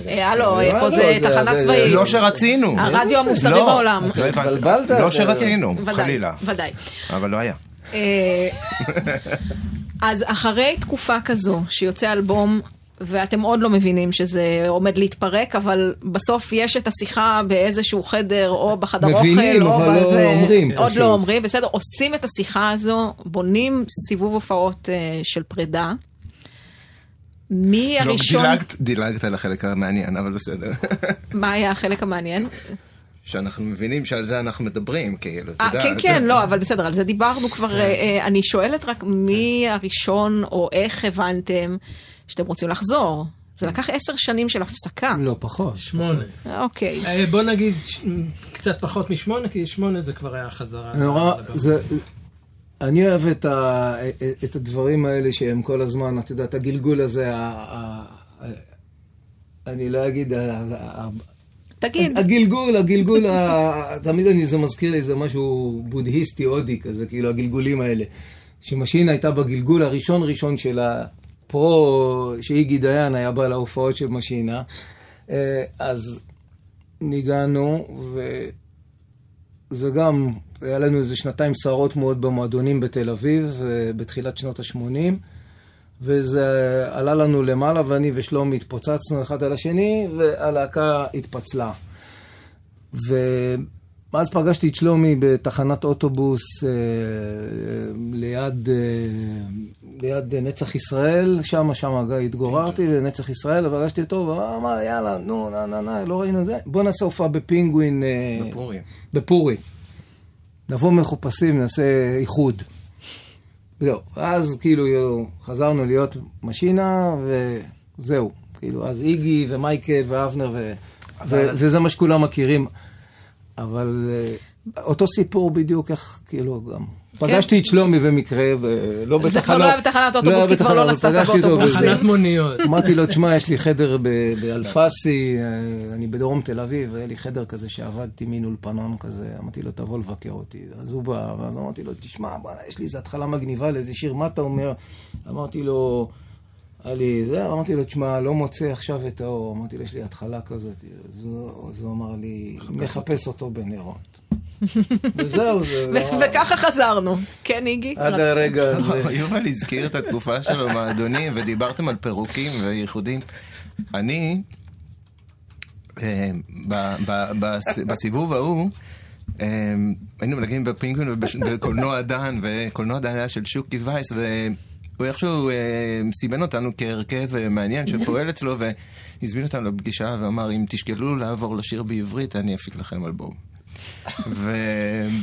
הלו, פה זה תחנה צבאית. לא שרצינו. הרדיו המוסרי בעולם. לא שרצינו, חלילה. ודאי. אבל לא היה. אז אחרי תקופה כזו, שיוצא אלבום ואתם עוד לא מבינים שזה עומד להתפרק, אבל בסוף יש את השיחה באיזשהו חדר, או בחדר מבינים, אוכל, או אבל בזה... לא אומרים. עוד פשוט. לא אומרים, בסדר, עושים את השיחה הזו, בונים סיבוב הופעות uh, של פרידה. מי לא, הראשון... לא, דילגת, דילגת על החלק המעניין, אבל בסדר. מה היה החלק המעניין? שאנחנו מבינים שעל זה אנחנו מדברים, כאילו, אתה יודע. כן, כן, לא, אבל בסדר, על זה דיברנו כבר. כן. אה, אני שואלת רק מי הראשון, או איך הבנתם שאתם רוצים לחזור. זה לקח עשר שנים של הפסקה. לא, פחות. שמונה. אוקיי. אה, בוא נגיד קצת פחות משמונה, כי שמונה זה כבר היה חזרה. נורא, זה... אני אוהב את, ה, את הדברים האלה שהם כל הזמן, את הגלגול הזה, ה, ה, אני לא אגיד, ה, תגיד. הגלגול, הגלגול, תמיד אני, זה מזכיר לי איזה משהו בודהיסטי הודי כזה, כאילו הגלגולים האלה. שמשינה הייתה בגלגול הראשון ראשון שלה, פרו, שאיגי דיין היה בא להופעות של משינה, אה, אז ניגענו, וזה גם, היה לנו איזה שנתיים סוערות מאוד במועדונים בתל אביב, אה, בתחילת שנות ה-80, וזה עלה לנו למעלה, ואני ושלומי התפוצצנו אחד על השני, והלהקה התפצלה. ו... ואז פגשתי את שלומי בתחנת אוטובוס אה, ליד, אה, ליד נצח ישראל, שם, שם התגוררתי, לנצח ישראל, ופגשתי אותו, והוא אמר, יאללה, נו, נה, נה, נה, לא ראינו זה, בוא נעשה הופעה בפינגווין. אה, בפורי. בפורי. נבוא מחופשים, נעשה איחוד. זהו, אז כאילו חזרנו להיות משינה, וזהו. כאילו, אז איגי ומייקל ואבנר, ו... אבל... ו... וזה מה שכולם מכירים. אבל אה, אותו סיפור בדיוק איך, כאילו, גם... פגשתי את שלומי במקרה, ולא בתחנת... זה כבר לא היה בתחנת אוטובוס, כי כבר לא נסעת באוטובוס. תחנת מוניות. אמרתי לו, תשמע, יש לי חדר באלפסי, אה, אני בדרום תל אביב, היה לי חדר כזה שעבדתי מין אולפנון כזה, אמרתי לו, תבוא לבקר אותי. אז הוא בא, ואז אמרתי לו, תשמע, יש לי איזו התחלה מגניבה לאיזה שיר, מה אתה אומר? אמרתי לו... היה לי זה, אמרתי לו, תשמע, לא מוצא עכשיו את האור. אמרתי לו, יש לי התחלה כזאת. אז הוא, אמר לי, מחפש אותו בנרות. וזהו, זה... וככה חזרנו. כן, איגי? עד הרגע הזה. יובל הזכיר את התקופה שלו מועדונים, ודיברתם על פירוקים וייחודים. אני, אה, בסיבוב ההוא, אמ, היינו מנגנים בפינגווין ובקולנוע דן, וקולנוע דן היה של שוקי וייס, והוא איכשהו סימן אותנו כהרכב מעניין שפועל אצלו, והזמין אותנו לפגישה ואמר, אם תשקלו לעבור לשיר בעברית, אני אפיק לכם אלבום.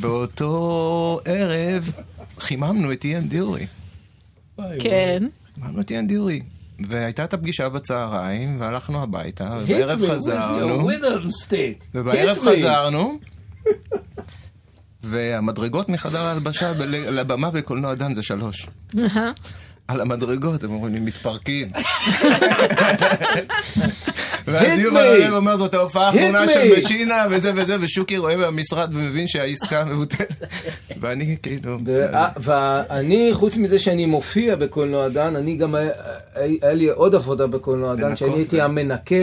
ובאותו ערב חיממנו את איאן דיורי. כן. חיממנו את איאן דיורי. והייתה את הפגישה בצהריים, והלכנו הביתה, ובערב חזרנו. ובערב חזרנו, והמדרגות מחדר ההלבשה לבמה בקולנוע דן זה שלוש. על המדרגות, הם אומרים לי, מתפרקים. ואז יובל הלב אומר, זאת ההופעה האחרונה של משינה, וזה וזה, ושוקי רואה במשרד ומבין שהעסקה מבוטלת. ואני כאילו... ואני, חוץ מזה שאני מופיע בקולנוע דן, אני גם, היה לי עוד עבודה בקולנוע דן, שאני הייתי המנקה.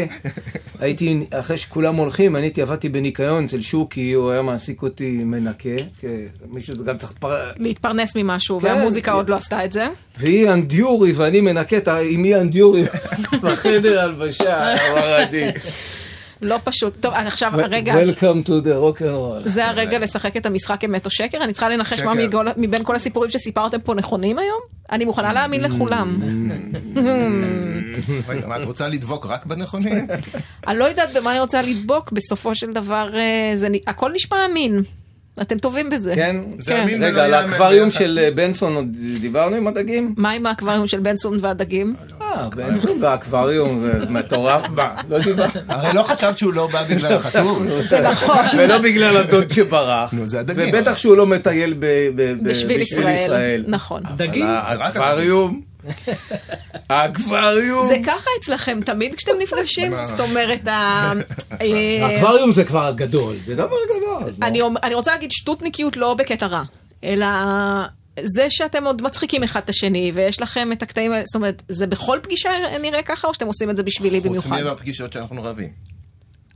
הייתי, אחרי שכולם הולכים, אני הייתי, עבדתי בניקיון אצל שוקי, הוא היה מעסיק אותי מנקה. מישהו גם צריך... להתפרנס ממשהו, והמוזיקה עוד לא עשתה את זה. והיא אנדיורי, ואני מנקה עם מי אנדיורי בחדר הלבשה, אמרתי. לא פשוט. טוב, עכשיו, הרגע... Welcome to the rock and roll. זה הרגע לשחק את המשחק אמת או שקר? אני צריכה לנחש מה מבין כל הסיפורים שסיפרתם פה נכונים היום? אני מוכנה להאמין לכולם. רגע, מה, את רוצה לדבוק רק בנכונים? אני לא יודעת במה אני רוצה לדבוק, בסופו של דבר, הכל נשמע אמין. אתם טובים בזה. כן? כן. רגע, על האקווריום של בנסון עוד דיברנו עם הדגים? מה עם האקווריום של בנסון והדגים? אה, בנסון והאקווריום, זה מטורף. לא דיברנו. הרי לא חשבת שהוא לא בא בגלל החתול. זה נכון. ולא בגלל הדוד שברח. נו, זה הדגים. ובטח שהוא לא מטייל בשביל ישראל. נכון. דגים? האקווריום. האקווריום. זה ככה אצלכם תמיד כשאתם נפגשים? זאת אומרת, האקווריום זה כבר גדול, זה דבר גדול. אני רוצה להגיד שטותניקיות לא בקטע רע, אלא זה שאתם עוד מצחיקים אחד את השני, ויש לכם את הקטעים, זאת אומרת, זה בכל פגישה נראה ככה, או שאתם עושים את זה בשבילי במיוחד? חוץ מהפגישות שאנחנו רבים.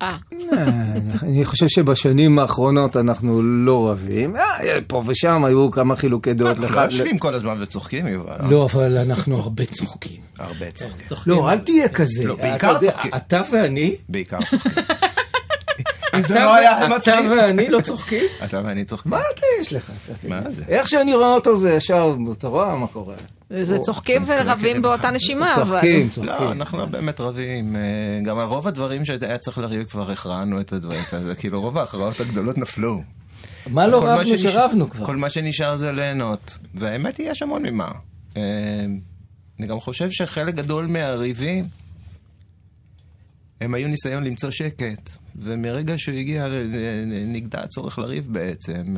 אה. אני חושב שבשנים האחרונות אנחנו לא רבים. פה ושם היו כמה חילוקי דעות. אנחנו לא יושבים כל הזמן וצוחקים, יובל. לא, אבל אנחנו הרבה צוחקים. הרבה צוחקים. לא, אל תהיה כזה. לא, בעיקר צוחקים. אתה ואני... בעיקר צוחקים. אתה ואני לא צוחקים? אתה ואני צוחקים. מה אתה יש לך? מה זה? איך שאני רואה אותו זה ישר, אתה רואה מה קורה. זה צוחקים ורבים באותה נשימה, אבל... צוחקים, צוחקים. לא, אנחנו לא באמת רבים. גם על רוב הדברים שהיה צריך לריב כבר הכרענו את הדברים האלה. כאילו רוב ההכרעות הגדולות נפלו. מה לא רבנו שרבנו כבר? כל מה שנשאר זה ליהנות. והאמת היא, יש המון ממה. אני גם חושב שחלק גדול מהריבים, הם היו ניסיון למצוא שקט. ומרגע שהוא הגיע, נגדע הצורך לריב בעצם.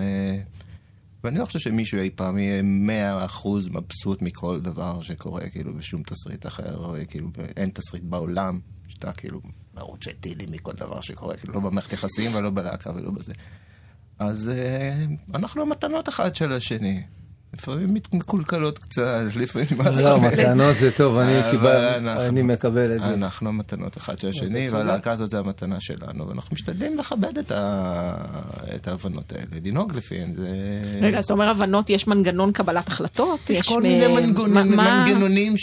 ואני לא חושב שמישהו אי פעם יהיה מאה אחוז מבסוט מכל דבר שקורה, כאילו, בשום תסריט אחר, או כאילו, אין תסריט בעולם, שאתה כאילו מרוצה טילים מכל דבר שקורה, כאילו, לא במערכת יחסים ולא בלהקה ולא בזה. אז אנחנו המתנות אחד של השני. לפעמים מקולקלות קצת, לפעמים... לא, מתנות זה טוב, אני מקבל את זה. אנחנו המתנות אחד של השני, והלהקה הזאת זה המתנה שלנו, ואנחנו משתדלים לכבד את ההבנות האלה, לנהוג לפיהן. רגע, אז אתה אומר הבנות, יש מנגנון קבלת החלטות? יש כל מיני מנגנונים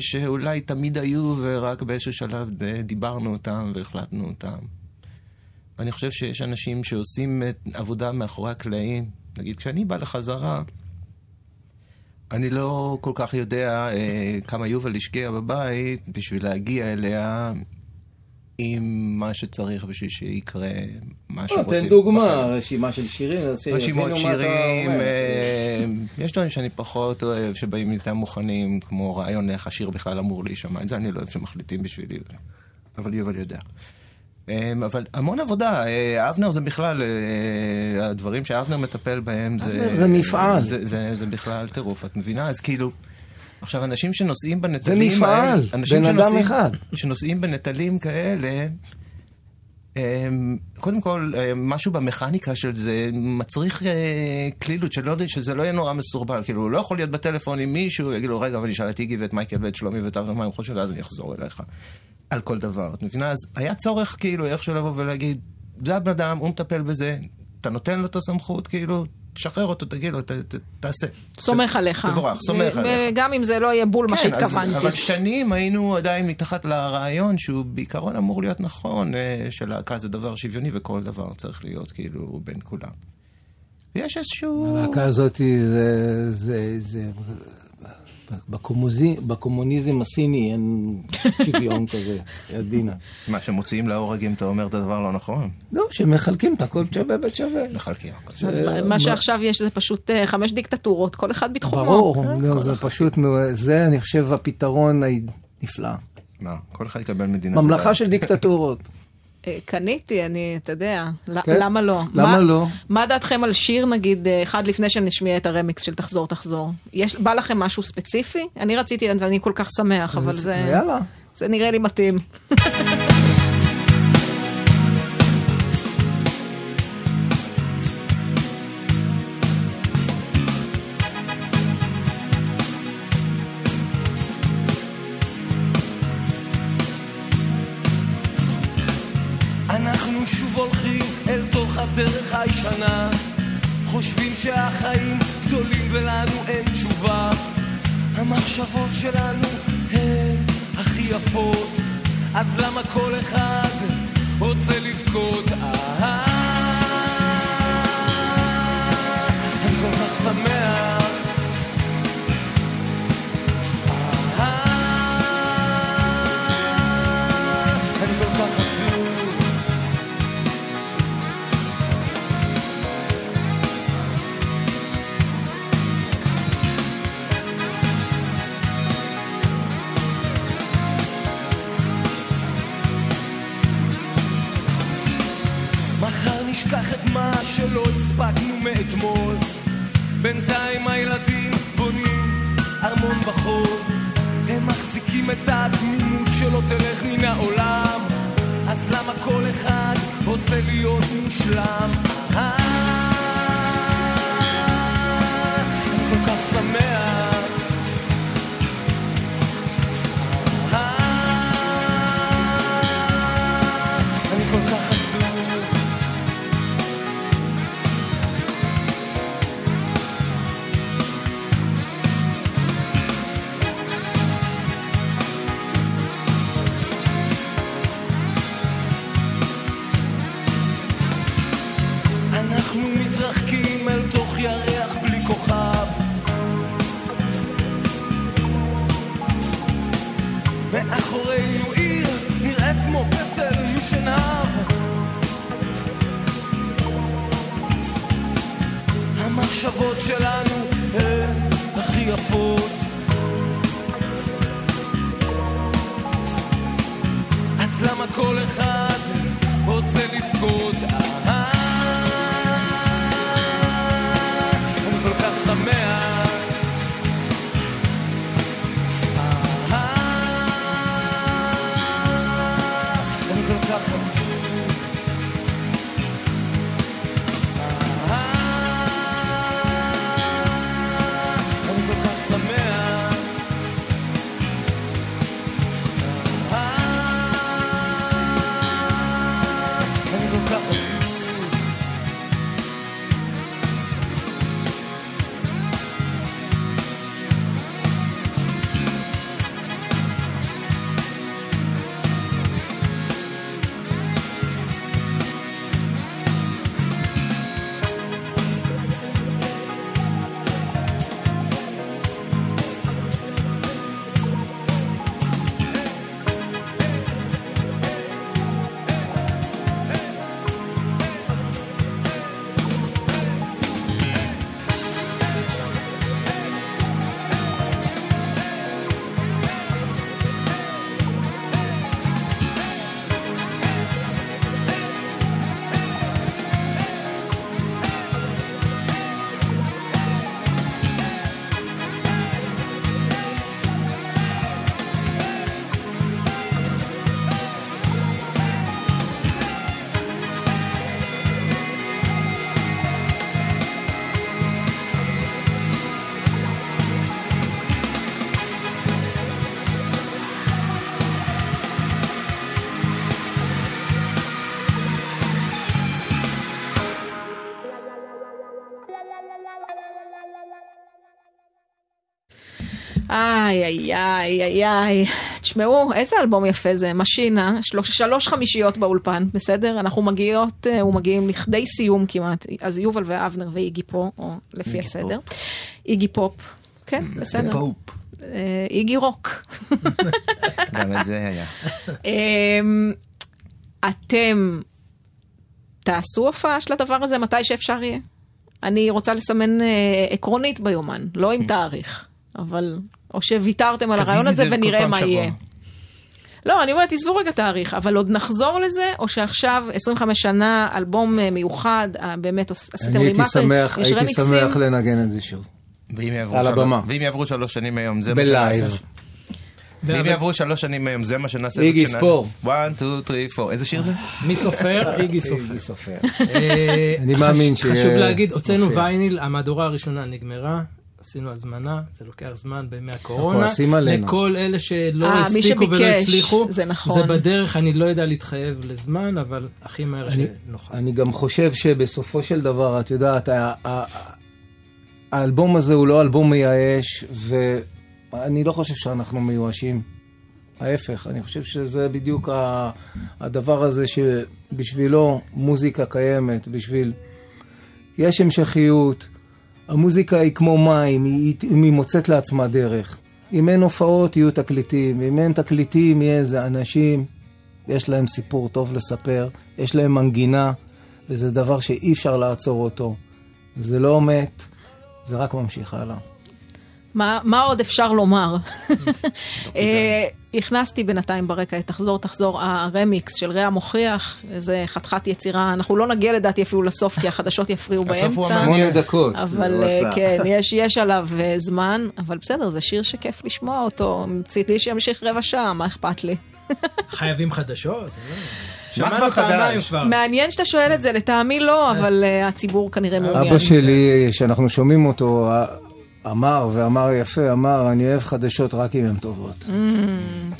שאולי תמיד היו, ורק באיזשהו שלב דיברנו אותם והחלטנו אותם. ואני חושב שיש אנשים שעושים עבודה מאחורי הקלעים. נגיד, כשאני בא לחזרה, אני לא כל כך יודע אה, כמה יובל השקיע בבית בשביל להגיע אליה עם מה שצריך בשביל שיקרה מה שרוצים. תן דוגמה, רשימה של שירים. רשימות שירים, אה, יש דברים שאני פחות אוהב, שבאים איתם מוכנים, כמו רעיון איך השיר בכלל אמור להישמע. את זה אני לא אוהב שמחליטים בשבילי, אבל יובל יודע. אבל המון עבודה, אבנר זה בכלל, הדברים שאבנר מטפל בהם זה... אבנר זה מפעל. זה, זה, זה בכלל טירוף, את מבינה? אז כאילו, עכשיו אנשים שנוסעים בנטלים... זה מפעל, בן אדם אחד. שנוסעים בנטלים כאלה, קודם כל, משהו במכניקה של זה מצריך כלילות, שזה לא יהיה נורא מסורבל. כאילו, הוא לא יכול להיות בטלפון עם מישהו, יגיד לו, רגע, אבל נשאל את איגי ואת מייקל ואת שלומי ואת אבנר מה הם חושבים, ואז אני אחזור אליך. על כל דבר, את מבינה? אז היה צורך כאילו איכשהו לבוא ולהגיד, זה הבן אדם, הוא מטפל בזה, אתה נותן לו את הסמכות, כאילו, תשחרר אותו, תגיד לו, ת, ת, תעשה. סומך עליך. תבורך, סומך עליך. גם אם זה לא יהיה בול מה כן, שהתכוונתי. אבל שנים היינו עדיין מתחת לרעיון שהוא בעיקרון אמור להיות נכון, אה, שלהקה זה דבר שוויוני וכל דבר צריך להיות כאילו בין כולם. ויש איזשהו... הלהקה הזאת זה... זה, זה... בקומוזי, בקומוניזם הסיני אין שוויון כזה, זה עדינה. מה, שמוציאים להורגים אתה אומר את הדבר לא נכון? לא, שמחלקים את הכל שווה בשווה. מחלקים הכל. אז מה שעכשיו יש זה פשוט אה, חמש דיקטטורות, כל אחד בתחומו. ברור, לא, זה פשוט, זה אני חושב הפתרון הנפלא. מה, כל אחד יקבל מדינה. ממלכה של דיקטטורות. אה, קניתי, אני, אתה יודע, כן? למה לא? למה מה, לא? מה דעתכם על שיר, נגיד, אה, אחד לפני שנשמיע את הרמיקס של תחזור תחזור? יש, בא לכם משהו ספציפי? אני רציתי, אני כל כך שמח, אבל זה... יאללה. זה נראה לי מתאים. שהחיים גדולים ולנו אין תשובה. המחשבות שלנו הן הכי יפות. אז למה כל אחד רוצה לבכות? אה, מאתמול בינתיים הילדים בונים ארמון בחול. הם מחזיקים את התמימות שלא תלך מן העולם. אז למה כל אחד רוצה להיות מושלם? איי, איי, איי, איי, איי. תשמעו, איזה אלבום יפה זה, משינה, שלוש, שלוש חמישיות באולפן, בסדר? אנחנו מגיעות אה, ומגיעים לכדי סיום כמעט. אז יובל ואבנר ואיגי פה, או לפי הסדר. איגי פופ, כן, בסדר. פופ. אה, איגי רוק. גם את זה היה. אמ, אתם תעשו הופעה של הדבר הזה מתי שאפשר יהיה. אני רוצה לסמן אה, עקרונית ביומן, לא עם תאריך, אבל, או שוויתרתם על הרעיון הזה ונראה מה פעם יהיה. שבוע. לא, אני אומרת, תעזבו רגע תאריך, אבל עוד נחזור לזה, או שעכשיו, 25 שנה, אלבום אה, מיוחד, אה, באמת עשיתם אני הייתי רימאסטרים, שמח, יש הייתי רמיקסים. שמח לנגן את זה שוב. ואם יעברו על הבמה. ואם יעברו שלוש שנים מהיום, זה מה בלייב. שנעשה. ואם יעברו שלוש שנים מהיום, זה מה שנעשה. איגי, ספור. 1, 2, 3, 4. איזה שיר זה? מי סופר? איגי סופר. אה, אני מאמין שיהיה- חשוב להגיד, הוצאנו. וייניל, המהדורה הראשונה נגמרה. עשינו הזמנה, זה לוקח זמן בימי הקורונה. כועסים עלינו. לכל אלה שלא אה, מי הספיקו ולא הצליחו. זה נכון. זה בדרך, אני לא יודע להתחייב לזמן, אבל הכי מהר אני- שנוכל. אני גם חושב שבסופו של דבר, את יודעת, האלבום הזה הוא לא אלבום מייאש, ואני לא חושב שאנחנו מיואשים. ההפך, אני חושב שזה בדיוק הדבר הזה שבשבילו מוזיקה קיימת, בשביל... יש המשכיות, המוזיקה היא כמו מים, היא, היא מוצאת לעצמה דרך. אם אין הופעות, יהיו תקליטים, אם אין תקליטים, יהיה איזה אנשים, יש להם סיפור טוב לספר, יש להם מנגינה, וזה דבר שאי אפשר לעצור אותו. זה לא מת, זה רק ממשיך הלאה. מה, מה עוד אפשר לומר? אה, הכנסתי בינתיים ברקע את תחזור תחזור הרמיקס של רע מוכיח, איזה חתיכת יצירה, אנחנו לא נגיע לדעתי אפילו לסוף כי החדשות יפריעו הסוף הוא באמצע. שמונה דקות. אבל אה. כן, יש, יש עליו אה, זמן, אבל בסדר, זה שיר שכיף לשמוע אותו, מצידי שימשיך רבע שעה, מה אכפת לי? חייבים חדשות? שמענו פעמיים? כבר. מעניין שאתה שואל את זה, לטעמי לא, אבל הציבור כנראה מעוניין. אבא שלי, שאנחנו שומעים אותו, אמר, ואמר יפה, אמר, אני אוהב חדשות רק אם הן טובות.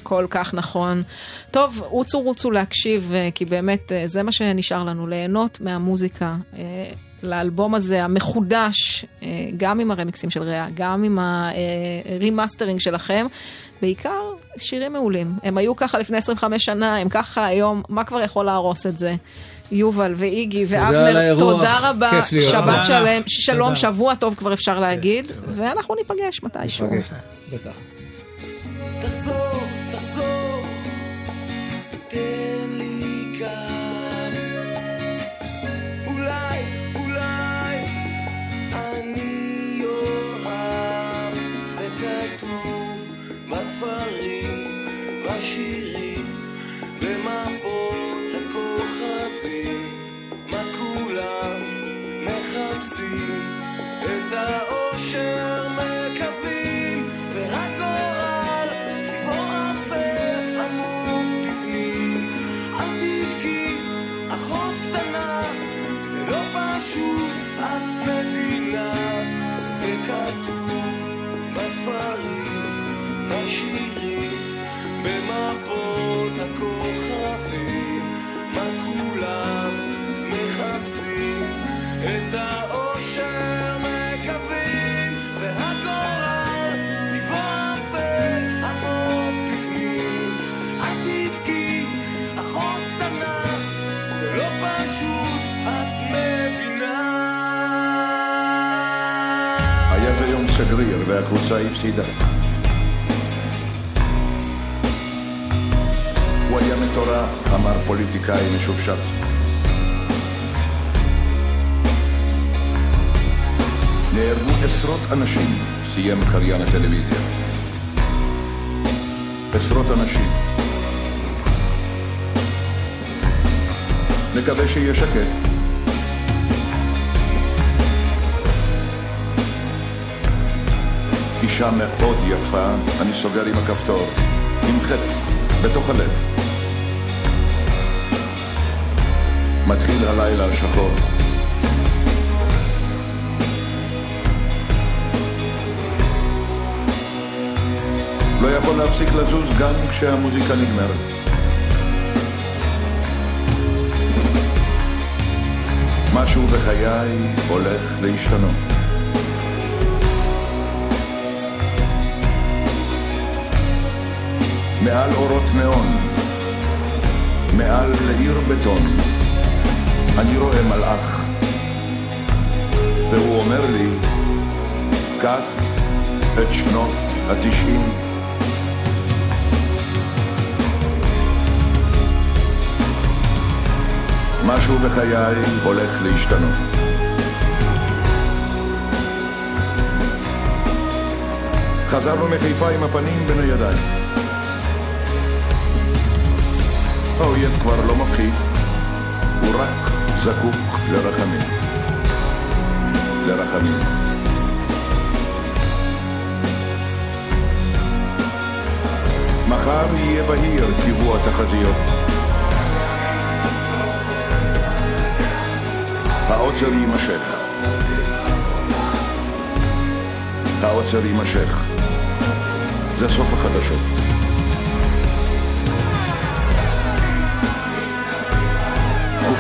כל כך נכון. טוב, רוצו רוצו להקשיב, אה, כי באמת אה, זה מה שנשאר לנו, ליהנות מהמוזיקה. אה, לאלבום הזה המחודש, גם עם הרמיקסים של ריאה, גם עם ה remastering שלכם, בעיקר שירים מעולים. הם היו ככה לפני 25 שנה, הם ככה היום, מה כבר יכול להרוס את זה? יובל ואיגי ואבנר, תודה רבה, שבת. שלם, שלום. שבוע טוב כבר אפשר להגיד, ואנחנו ניפגש מתישהו. נפגש, בטח. הפסידה. הוא היה מטורף, אמר פוליטיקאי משופשף. נהרגו עשרות אנשים, סיים קריין הטלוויזיה. עשרות אנשים. נקווה שיהיה שקט. אישה מאוד יפה, אני סוגר עם הכפתור, עם חץ, בתוך הלב. מתחיל הלילה השחור. לא יכול להפסיק לזוז גם כשהמוזיקה נגמרת. משהו בחיי הולך להשתנות. מעל אורות נאון, מעל עיר בטון, אני רואה מלאך, והוא אומר לי, קח את שנות התשעים. משהו בחיי הולך להשתנות. חזרנו מחיפה עם הפנים בין הידיים. האויב כבר לא מפחיד, הוא רק זקוק לרחמים. לרחמים. מחר יהיה בהיר קיבוע תחזיות. העוצר יימשך. העוצר יימשך. זה סוף החדשות.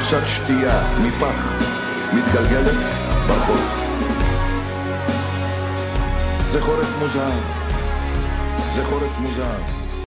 קופסת שתייה מפח מתגלגלת ברחוב. זה חורף מוזר. זה חורף מוזר.